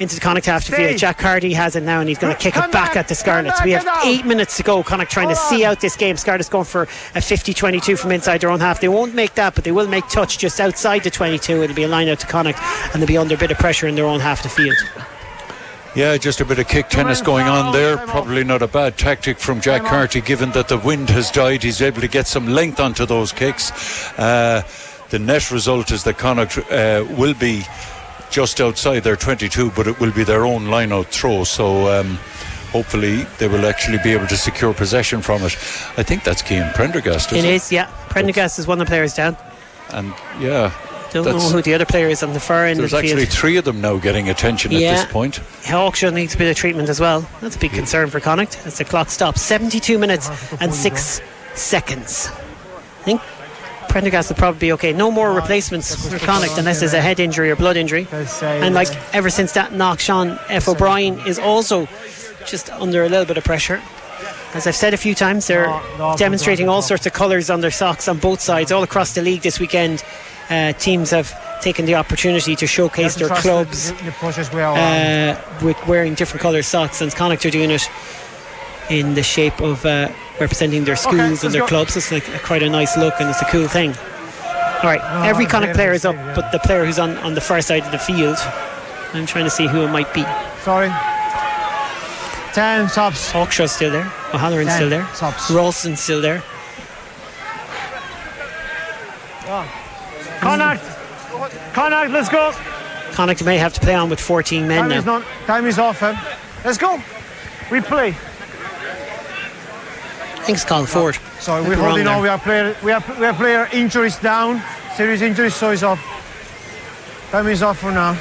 into the Connacht half the field. Jack Carty has it now and he's going to kick it back at the Scarlets. We have eight minutes to go. Connacht trying to see out this game. Scarlets going for a 50 22 from inside their own half. They won't make that, but they will make touch just outside the 22. It'll be a line out to Connacht and they'll be under a bit of pressure in their own half of the field. Yeah, just a bit of kick tennis going on there. Probably not a bad tactic from Jack Carty, given that the wind has died. He's able to get some length onto those kicks. Uh, the net result is that Connacht uh, will be just outside their 22, but it will be their own line out throw. So. Um, hopefully they will actually be able to secure possession from it. I think that's Cian Prendergast. It is, yeah. Prendergast is one of the players down. And yeah, don't know who the other player is on the far end. There's of the actually field. three of them now getting attention Yeah. at this point. Hawkshaw needs a bit of treatment as well. That's a big concern for Connacht as the clock stops. 72 minutes and 6 seconds. I think Prendergast will probably be okay. No more replacements for Connacht unless there's a head injury or blood injury. And like ever since that knock, Sean F. O'Brien is also just under a little bit of pressure. As I've said a few times, they're demonstrating all sorts of colours on their socks on both sides, all across the league this weekend. Uh, teams have taken the opportunity to showcase their clubs uh, with wearing different colour socks, and Connacht are doing it in the shape of uh, representing their schools let's and their go. clubs. It's like a, quite a nice look, and it's a cool thing. All right, every Connacht player is up, but the player who's on, on the far side of the field, I'm trying to see who it might be. Sorry. 10 stops. Hawkshaw's still there. O'Halloran's Ten still there. stops. Ralston's still there. Connacht. Connacht, let's go. Connacht may have to play on with 14 men Time is, now. not, time is off. eh? Let's go. We play. I think it's Colin Forde. Sorry, Might we're holding on. We have player, we have, we have player injuries down. Serious injuries, so it's off. Time is off for now.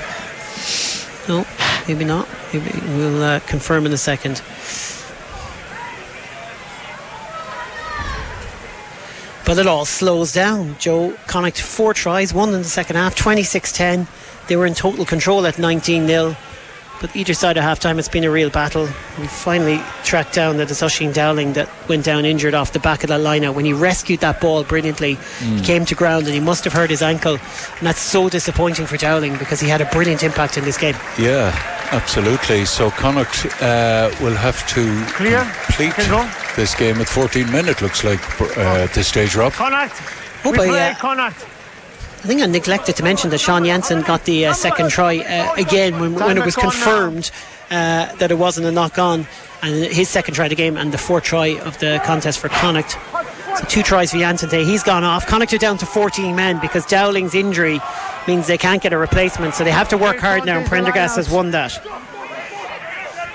No, maybe not. Maybe we'll uh, confirm in a second. But it all slows down. Joe Connacht four tries, one in the second half, 26-10. They were in total control at 19 0 But either side of half time, it's been a real battle. We finally tracked down that it's Oisín Dowling that went down injured off the back of that line out. When he rescued that ball brilliantly, he came to ground and he must have hurt his ankle. And that's so disappointing for Dowling because he had a brilliant impact in this game. Yeah, absolutely. So Connacht uh, will have to Clear? complete this game at 14 minutes. Looks like uh, at this stage, Rob. Connacht. Oh, we but, play yeah. Connacht. I think I neglected to mention that Sean Jansen got the uh, second try uh, again when, when it was confirmed uh, that it wasn't a knock on, and his second try of the game and the fourth try of the contest for Connacht. So two tries for Jansen today. He's gone off. Connacht are down to 14 men because Dowling's injury means they can't get a replacement, so they have to work hard now. And Prendergast has won that.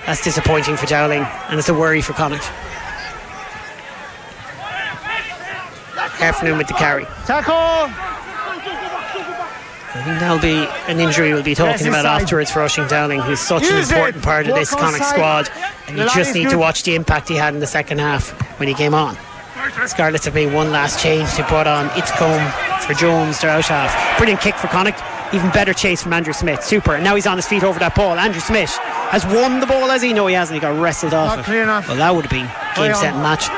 That's disappointing for Dowling, and it's a worry for Connacht. Heffernan with the carry. Tackle. I think that'll be an injury we'll be talking about afterwards for Oisín Dowling, who's such an important part of this Connacht squad. And you just need to watch the impact he had in the second half when he came on. Scarlets have made one last change. They brought on Titcombe for Jones, their out half. Brilliant kick for Connacht. Even better chase from Andrew Smith. Super. And now he's on his feet over that ball. Andrew Smith has won the ball, as he? No, he hasn't. He got wrestled off Not it. clear enough. Well, that would have been game, set, match.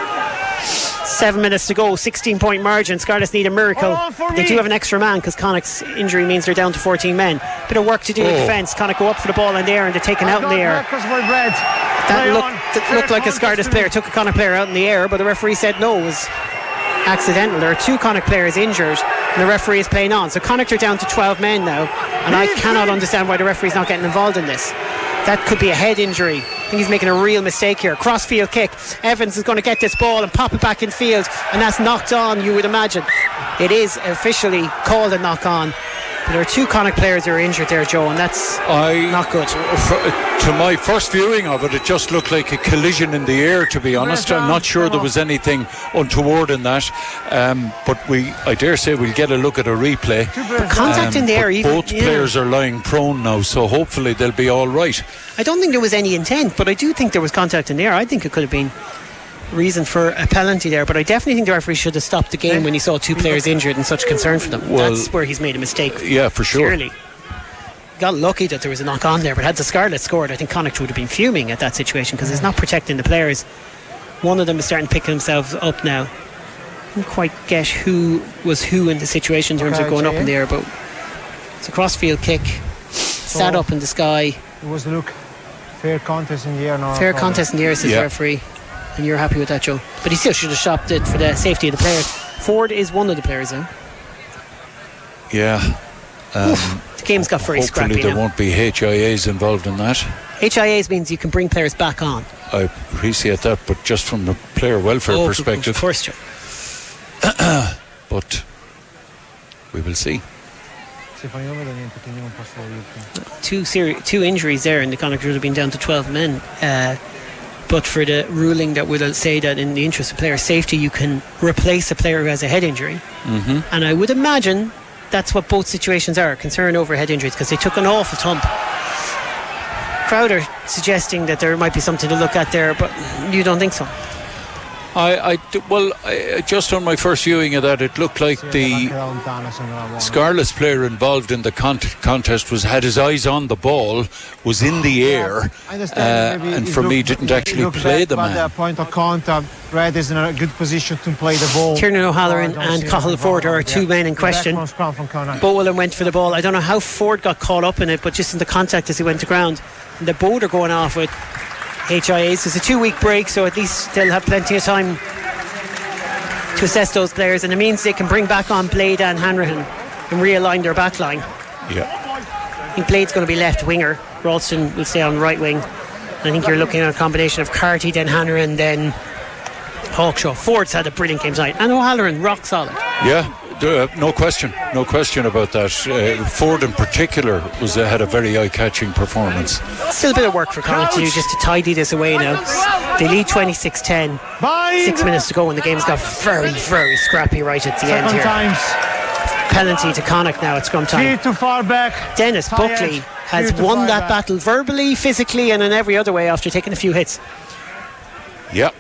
Seven minutes to go, 16 point margin. Scarlets need a miracle. Hold on for They me. do have an extra man because Connacht's injury means they're down to 14 men. Bit of work to do in Oh. defence. Connacht go up for the ball in the air and they're taken out in the air. Because. That looked, on. that looked like a Fair Scarlets player took a Connacht player out in the air, but the referee said no, it was accidental. There are two Connacht players injured, and the referee is playing on. So Connacht are down to 12 men now, and I cannot understand why the referee's not getting involved in this. That could be a head injury. I think he's making a real mistake here. Crossfield kick. Evans is going to get this ball and pop it back in field, and that's knocked on, you would imagine. It is officially called a knock on. But there are two Connacht players who are injured there, Joe, and that's I not good. For, to my first viewing of it, it just looked like a collision in the air. To be honest, I'm not sure there was anything untoward in that. Um, but we, I dare say, we'll get a look at a replay. But contact in the air, even both yeah. players are lying prone now, so hopefully they'll be all right. I don't think there was any intent, but I do think there was contact in the air. I think it could have been reason for a penalty there, but I definitely think the referee should have stopped the game when he saw two players injured and such concern for them. Well, That's where he's made a mistake. Yeah, for sure. Clearly. Got lucky that there was a knock on there, but had the Scarlet scored, I think Connacht would have been fuming at that situation because it's not protecting the players. One of them is starting to pick themselves up now. Didn't quite get who was who in the situation in terms of Okay, going up in the air, but it's a crossfield kick. Sat oh. up in the sky. It was look fair contest in the air now. Fair contest in the air, says Yeah. referee. And you're happy with that, Joe. But he still should have stopped it for the safety of the players. Forde is one of the players, though. Yeah. Um, The game's got very hopefully scrappy there now. won't be HIAs involved in that. HIAs means you can bring players back on. I appreciate that, but just from the player welfare Oh, perspective. Of course, Joe. But we will see. Se fa nome da niente, quindi non posso dirti. Two, seri- two injuries there, and the Connacht would have been down to 12 men. Uh, but for the ruling that would say that in the interest of player safety, you can replace a player who has a head injury. Mm-hmm. And I would imagine that's what both situations are concern over head injuries because they took an awful thump. Crowder suggesting that there might be something to look at there, but you don't think so. I, I d- well, I, just on my first viewing of that, it looked like the Era lontana, sembrava buono. Scarlets player involved in the con- contest was had his eyes on the ball, was in the air, I uh, and it for me didn't actually looked play back, the but man. the point of contact, Red is in a good position to play the ball. Tiernan O'Halloran Oh, I don't and see Cathal Forde are two that. men in question. backman scrum from Connacht. Bowen went for the ball. I don't know how Forde got caught up in it, but just in the contact as he went to ground. The both are going off with HIAs. It's a two week break, so at least they'll have plenty of time to assess those players, and it means they can bring back on Blade and Hanrahan and realign their back line. Yeah, I think Blade's going to be left winger. Ralston will stay on right wing. I think you're looking at a combination of Carty, then Hanrahan, then Hawkshaw. Forde's had a brilliant game tonight, and O'Halloran, rock solid. yeah, uh, no question, no question about that. Uh, Forde in particular was uh, had a very eye-catching performance. Still a bit of work for Connacht to do just to tidy this away now. They lead 26 10. Six minutes to go, and the game's got very, very scrappy right at the end here. times. Penalty to Connacht now at scrum time. Feet too far back. Denis Tired. Buckley has Feet won that back. battle verbally, physically, and in every other way after taking a few hits. Yeah,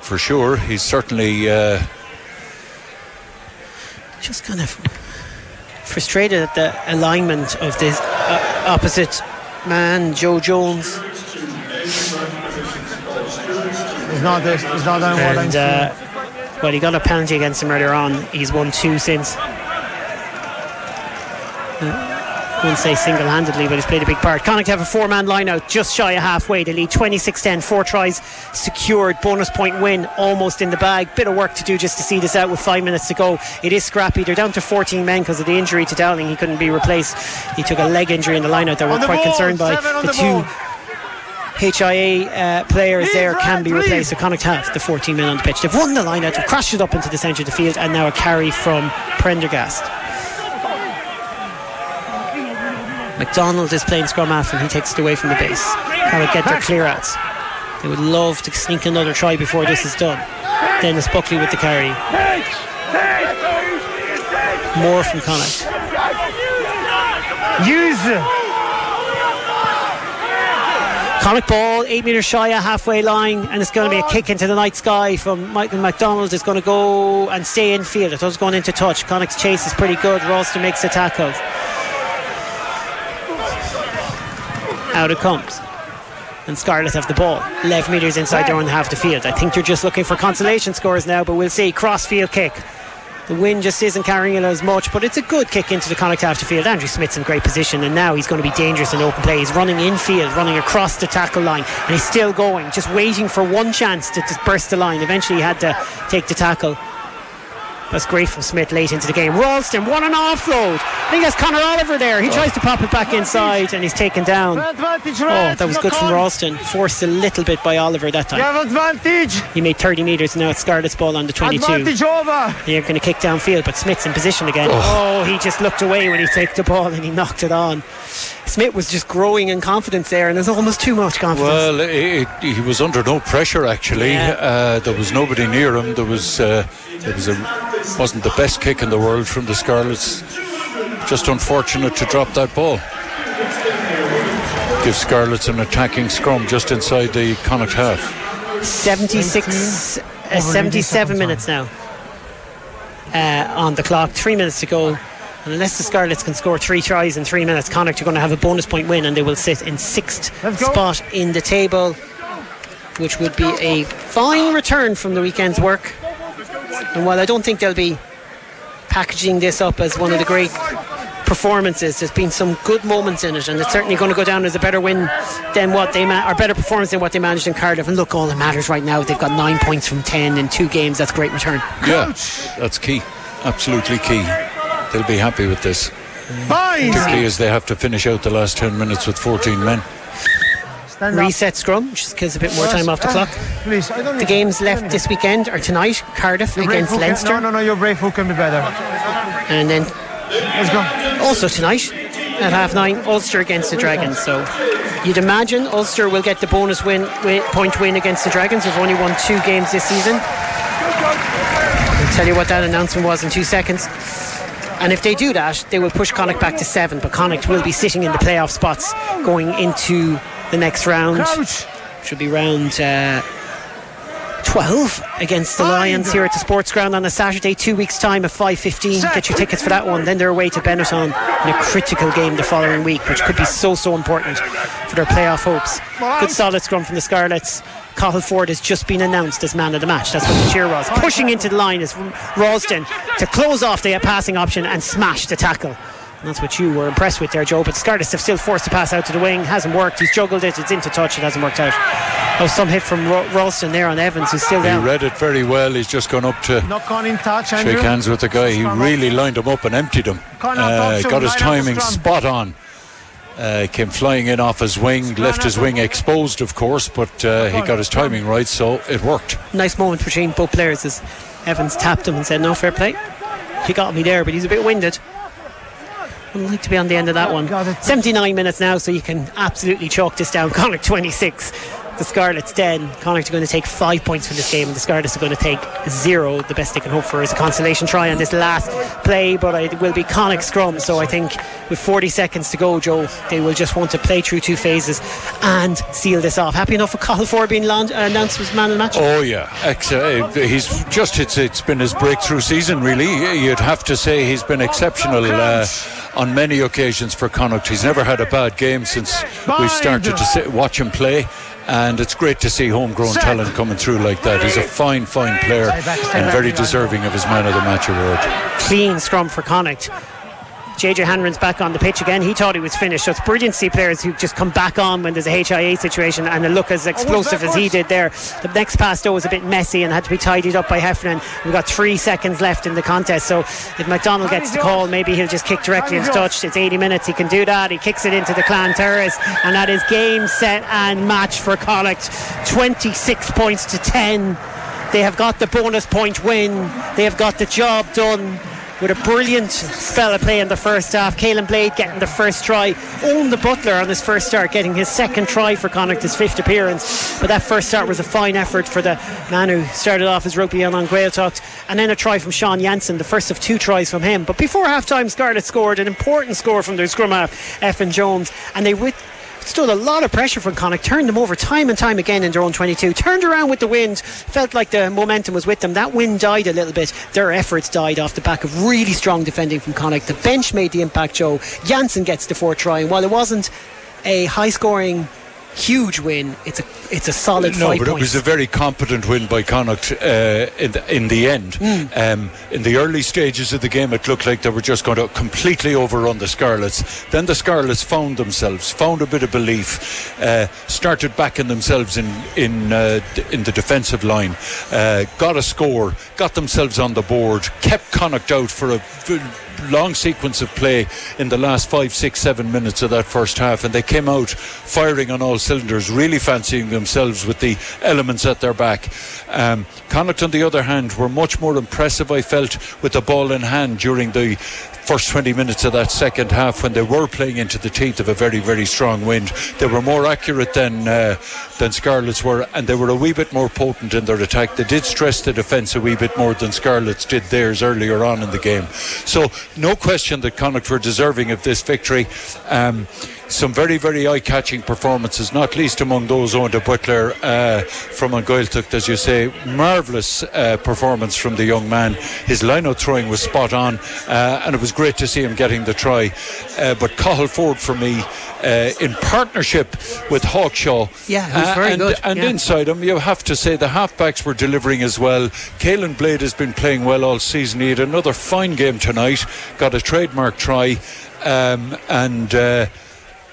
for sure. He's certainly uh, Just kind of frustrated at the alignment of this uh, opposite man, Joe Jones. He's not this. He's not I'm And, uh, well, he got a penalty against him earlier on. He's won two since. Uh, wouldn't say single handedly, but he's played a big part. Connacht have a four man line out just shy of halfway. They lead 26 10. Four tries secured. Bonus point win almost in the bag. Bit of work to do just to see this out with five minutes to go. It is scrappy. They're down to 14 men because of the injury to Dowling. He couldn't be replaced. He took a leg injury in the line out that we're quite ball, concerned by. The the two. HIA uh, players there can be replaced. So Connacht have the 14 men on the pitch. They've won the line out, they've crashed it up into the centre of the field, and now a carry from Prendergast. McDonald is playing scrum half and he takes it away from the base. Can Connacht get their clear outs. They would love to sneak another try before this is done. Denis Buckley with the carry. More from Connacht. Use. Connacht ball, eight metres shy of halfway line, and it's going to be a kick into the night sky from Michael McDonald. Is going to go and stay in field. It was going into touch. Connacht's chase is pretty good. Ralston makes the tackle. Out it comes. And Scarlet have the ball. 11 metres inside their own half the field. I think they're just looking for consolation scores now, but we'll see. Cross field kick. The wind just isn't carrying it as much, but it's a good kick into the Connacht half the field. Andrew Smith's in great position, and now he's going to be dangerous in open play. He's running infield, running across the tackle line, and he's still going, just waiting for one chance to just burst the line. Eventually, he had to take the tackle. That's great from Smith late into the game. Ralston, one an offload. I think that's Conor Oliver there. He oh. tries to pop it back inside and he's taken down. Oh, that was good from Ralston. Forced a little bit by Oliver that time. You have advantage. He made 30 metres now it's Scarlett's ball on the 22. Advantage over. They're going to kick downfield, but Smith's in position again. Oh. he just looked away when he took the ball and he knocked it on. Smith was just growing in confidence there, and there's almost too much confidence. Well, it, it, he was under no pressure actually. Yeah. Uh, there was nobody near him. There was uh, it was a wasn't the best kick in the world from the Scarlets. Just unfortunate to drop that ball. Give Scarlets an attacking scrum just inside the Connacht half. 76, uh, 77 minutes now uh, on the clock. Three minutes to go. And unless the Scarlets can score three tries in three minutes, Connacht are going to have a bonus point win and they will sit in sixth spot in the table, which would be a fine return from the weekend's work. And while I don't think they'll be packaging this up as one of the great performances, there's been some good moments in it, and it's certainly going to go down as a better win than what they ma- or better performance than what they managed in Cardiff. And look, all that matters right now, they've got nine points from ten in two games. That's a great return. Yeah, that's key. Absolutely key. They'll be happy with this, Fine. particularly as they have to finish out the last 10 minutes with 14 men. Stand up. Reset scrum, which kills a bit more time off the Ah, clock. Please, I don't The games left this weekend are tonight, Cardiff Your against hook can- Leinster, No, no, no, your brave hook can be better. and then Let's go. also tonight at half nine, Ulster against the Dragons. So you'd imagine Ulster will get the bonus win, wi- point win against the Dragons. They've only won two games this season. I'll tell you what that announcement was in two seconds. And if they do that, they will push Connacht back to seven. But Connacht will be sitting in the playoff spots going into the next round. Crouch. Should be round uh, 12 against the Lions here at the Sports Ground on a Saturday, two weeks' time at 5.15. Get your tickets for that one. Then they're away to Benetton in a critical game the following week, which could be so, so important for their playoff hopes. Good solid scrum from the Scarlets. Cathal Forde has just been announced as man of the match. That's what the cheer was. Pushing into the line is Ralston to close off the passing option and smash the tackle. And that's what you were impressed with there, Joe. But Scarlets have still forced the pass out to the wing. Hasn't worked. He's juggled it. It's into touch. It hasn't worked out. Oh, some hit from Ro- Ralston there on Evans, who's still there. He read it very well. He's just gone up to Knock on in touch, Andrew. shake hands with the guy. He really lined him up and emptied him. Connor Uh, got his line up the timing spot on. Uh, came flying in off his wing, left his wing exposed, of course, but uh, he got his timing right, so it worked. Nice moment between both players as Evans tapped him and said, No fair play. He got me there, but he's a bit winded. I'd like to be on the end of that one. 79 minutes now, so you can absolutely chalk this down. Connacht 26, the Scarlets 10. Connacht are going to take five points from this game, and the Scarlets are going to take zero. The best they can hope for is a consolation try on this last play, but it will be Connacht scrum. So I think with 40 seconds to go, Joe, they will just want to play through two phases and seal this off. Happy enough for Cathal Forde being launch- uh, announced as man of the match? Oh yeah, Ex- uh, he's just it's it's been his breakthrough season. Really, you'd have to say he's been exceptional uh, on many occasions for Connacht. He's never had a bad game since we started to watch him play. And it's great to see homegrown talent coming through like that. He's a fine, fine player and very deserving of his man of the match award. clean scrum for Connacht. JJ Hanrahan's back on the pitch again. He thought he was finished. So it's brilliant to see players who just come back on when there's a HIA situation and they look as explosive as he did there. The next pass though was a bit messy and had to be tidied up by Heffernan. We've got three seconds left in the contest. So if McDonald gets the call, maybe he'll just kick directly into touch. It's 80 minutes. He can do that. He kicks it into the Clan Terrace and that is game, set and match for Connacht. 26 points to 10. They have got the bonus point win. They have got the job done with a brilliant spell of play in the first half. Caolin Blade getting the first try. Eoin de Buitléar on his first start, getting his second try for Connacht, his fifth appearance. But that first start was a fine effort for the man who started off his rugby on Talks. And then a try from Sean Jansen, the first of two tries from him. But before half time, Scarlett scored an important score from their scrum half, Efan Jones. And they with stood a lot of pressure from Connacht, turned them over time and time again in their own 22, turned around with the wind, felt like the momentum was with them. That wind died a little bit. Their efforts died off the back of really strong defending from Connacht. The bench made the impact, Joe. Jansen gets the fourth try, and while it wasn't a high scoring huge win. It's a it's a solid no, but points. it was a very competent win by Connacht uh, in, the, in the end. Mm. Um, in the early stages of the game, it looked like they were just going to completely overrun the Scarlets. Then the Scarlets found themselves, found a bit of belief, uh, started backing themselves in in uh, in the defensive line, uh, got a score, got themselves on the board, kept Connacht out for a long sequence of play in the last five, six, seven minutes of that first half, and they came out firing on all cylinders, really fancying themselves with the elements at their back. Um, Connacht, on the other hand, were much more impressive, I felt, with the ball in hand during the first 20 minutes of that second half when they were playing into the teeth of a very, very strong wind. They were more accurate than uh, than Scarlets were, and they were a wee bit more potent in their attack. They did stress the defence a wee bit more than Scarlets did theirs earlier on in the game. So, no question that Connacht were deserving of this victory. Um, some very, very eye catching performances, not least among those Eoin de Buitléar uh, from Angoiltucht, as you say. Marvellous uh, performance from the young man. His line out throwing was spot on, uh, and it was great to see him getting the try. Uh, but Cathal Forde, for me, uh, in partnership with Hawkshaw. Yeah, very and, good. And yeah. inside him, you have to say the halfbacks were delivering as well. Caolin Blade has been playing well all season. He had another fine game tonight, got a trademark try, um, and uh,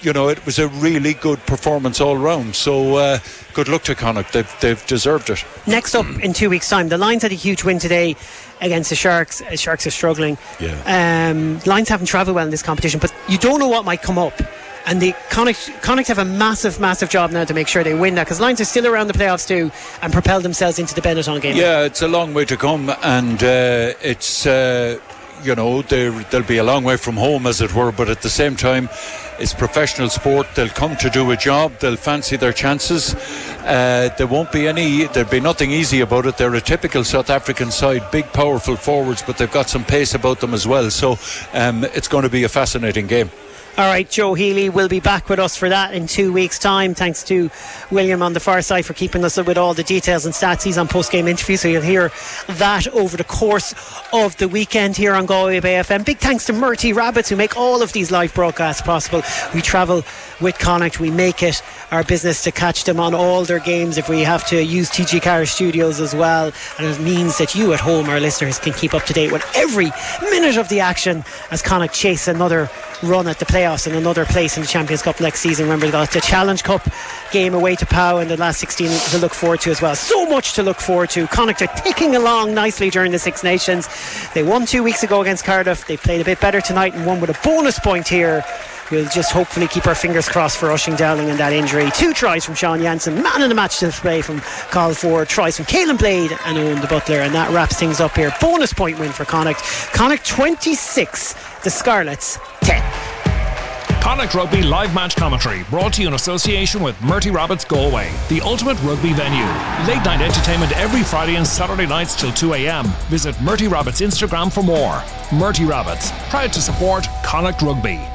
you know, it was a really good performance all round. So uh, good luck to Connacht. They've, they've deserved it. Next up in two weeks' time, the Lions had a huge win today against the Sharks. Uh, Sharks are struggling. Yeah. Um, Lions haven't travelled well in this competition, but you don't know what might come up. And the Connacht, Connacht have a massive, massive job now to make sure they win that because Lions are still around the playoffs too and propel themselves into the Benetton game. Yeah, it's a long way to come, and uh, it's. Uh, you know, they'll be a long way from home, as it were, but at the same time, it's professional sport. They'll come to do a job. They'll fancy their chances. Uh, there won't be any. There'll be nothing easy about it. They're a typical South African side, big, powerful forwards, but they've got some pace about them as well. So um, it's going to be a fascinating game. All right, Joe Healy will be back with us for that in two weeks' time. Thanks to William on the far side for keeping us up with all the details and stats. He's on post game interview, so you'll hear that over the course of the weekend here on Galway Bay FM. Big thanks to Murty Rabbitt's who make all of these live broadcasts possible. We travel with Connacht, we make it our business to catch them on all their games if we have to use TG Car Studios as well. And it means that you at home, our listeners, can keep up to date with every minute of the action as Connacht chase another run at the playoffs and another place in the Champions Cup next season. Remember, they got the Challenge Cup game away to Pau in the last 16 to look forward to as well. So much to look forward to. Connacht are ticking along nicely during the Six Nations. They won two weeks ago against Cardiff. They've played a bit better tonight and won with a bonus point here. We'll just hopefully keep our fingers crossed for Oisín Dowling and that injury. Two tries from Sean Jansen, man in the match display from Cathal Forde, tries from Caolin Blade and Eoin de Buitléar, and that wraps things up here. Bonus point win for Connacht. Connacht 26, the Scarlets 10. Connacht Rugby live match commentary brought to you in association with Murty Rabbitt's Galway, the ultimate rugby venue. Late night entertainment every Friday and Saturday nights till 2 a.m. Visit Murty Rabbitt's Instagram for more. Murty Rabbitt's, proud to support Connacht Rugby.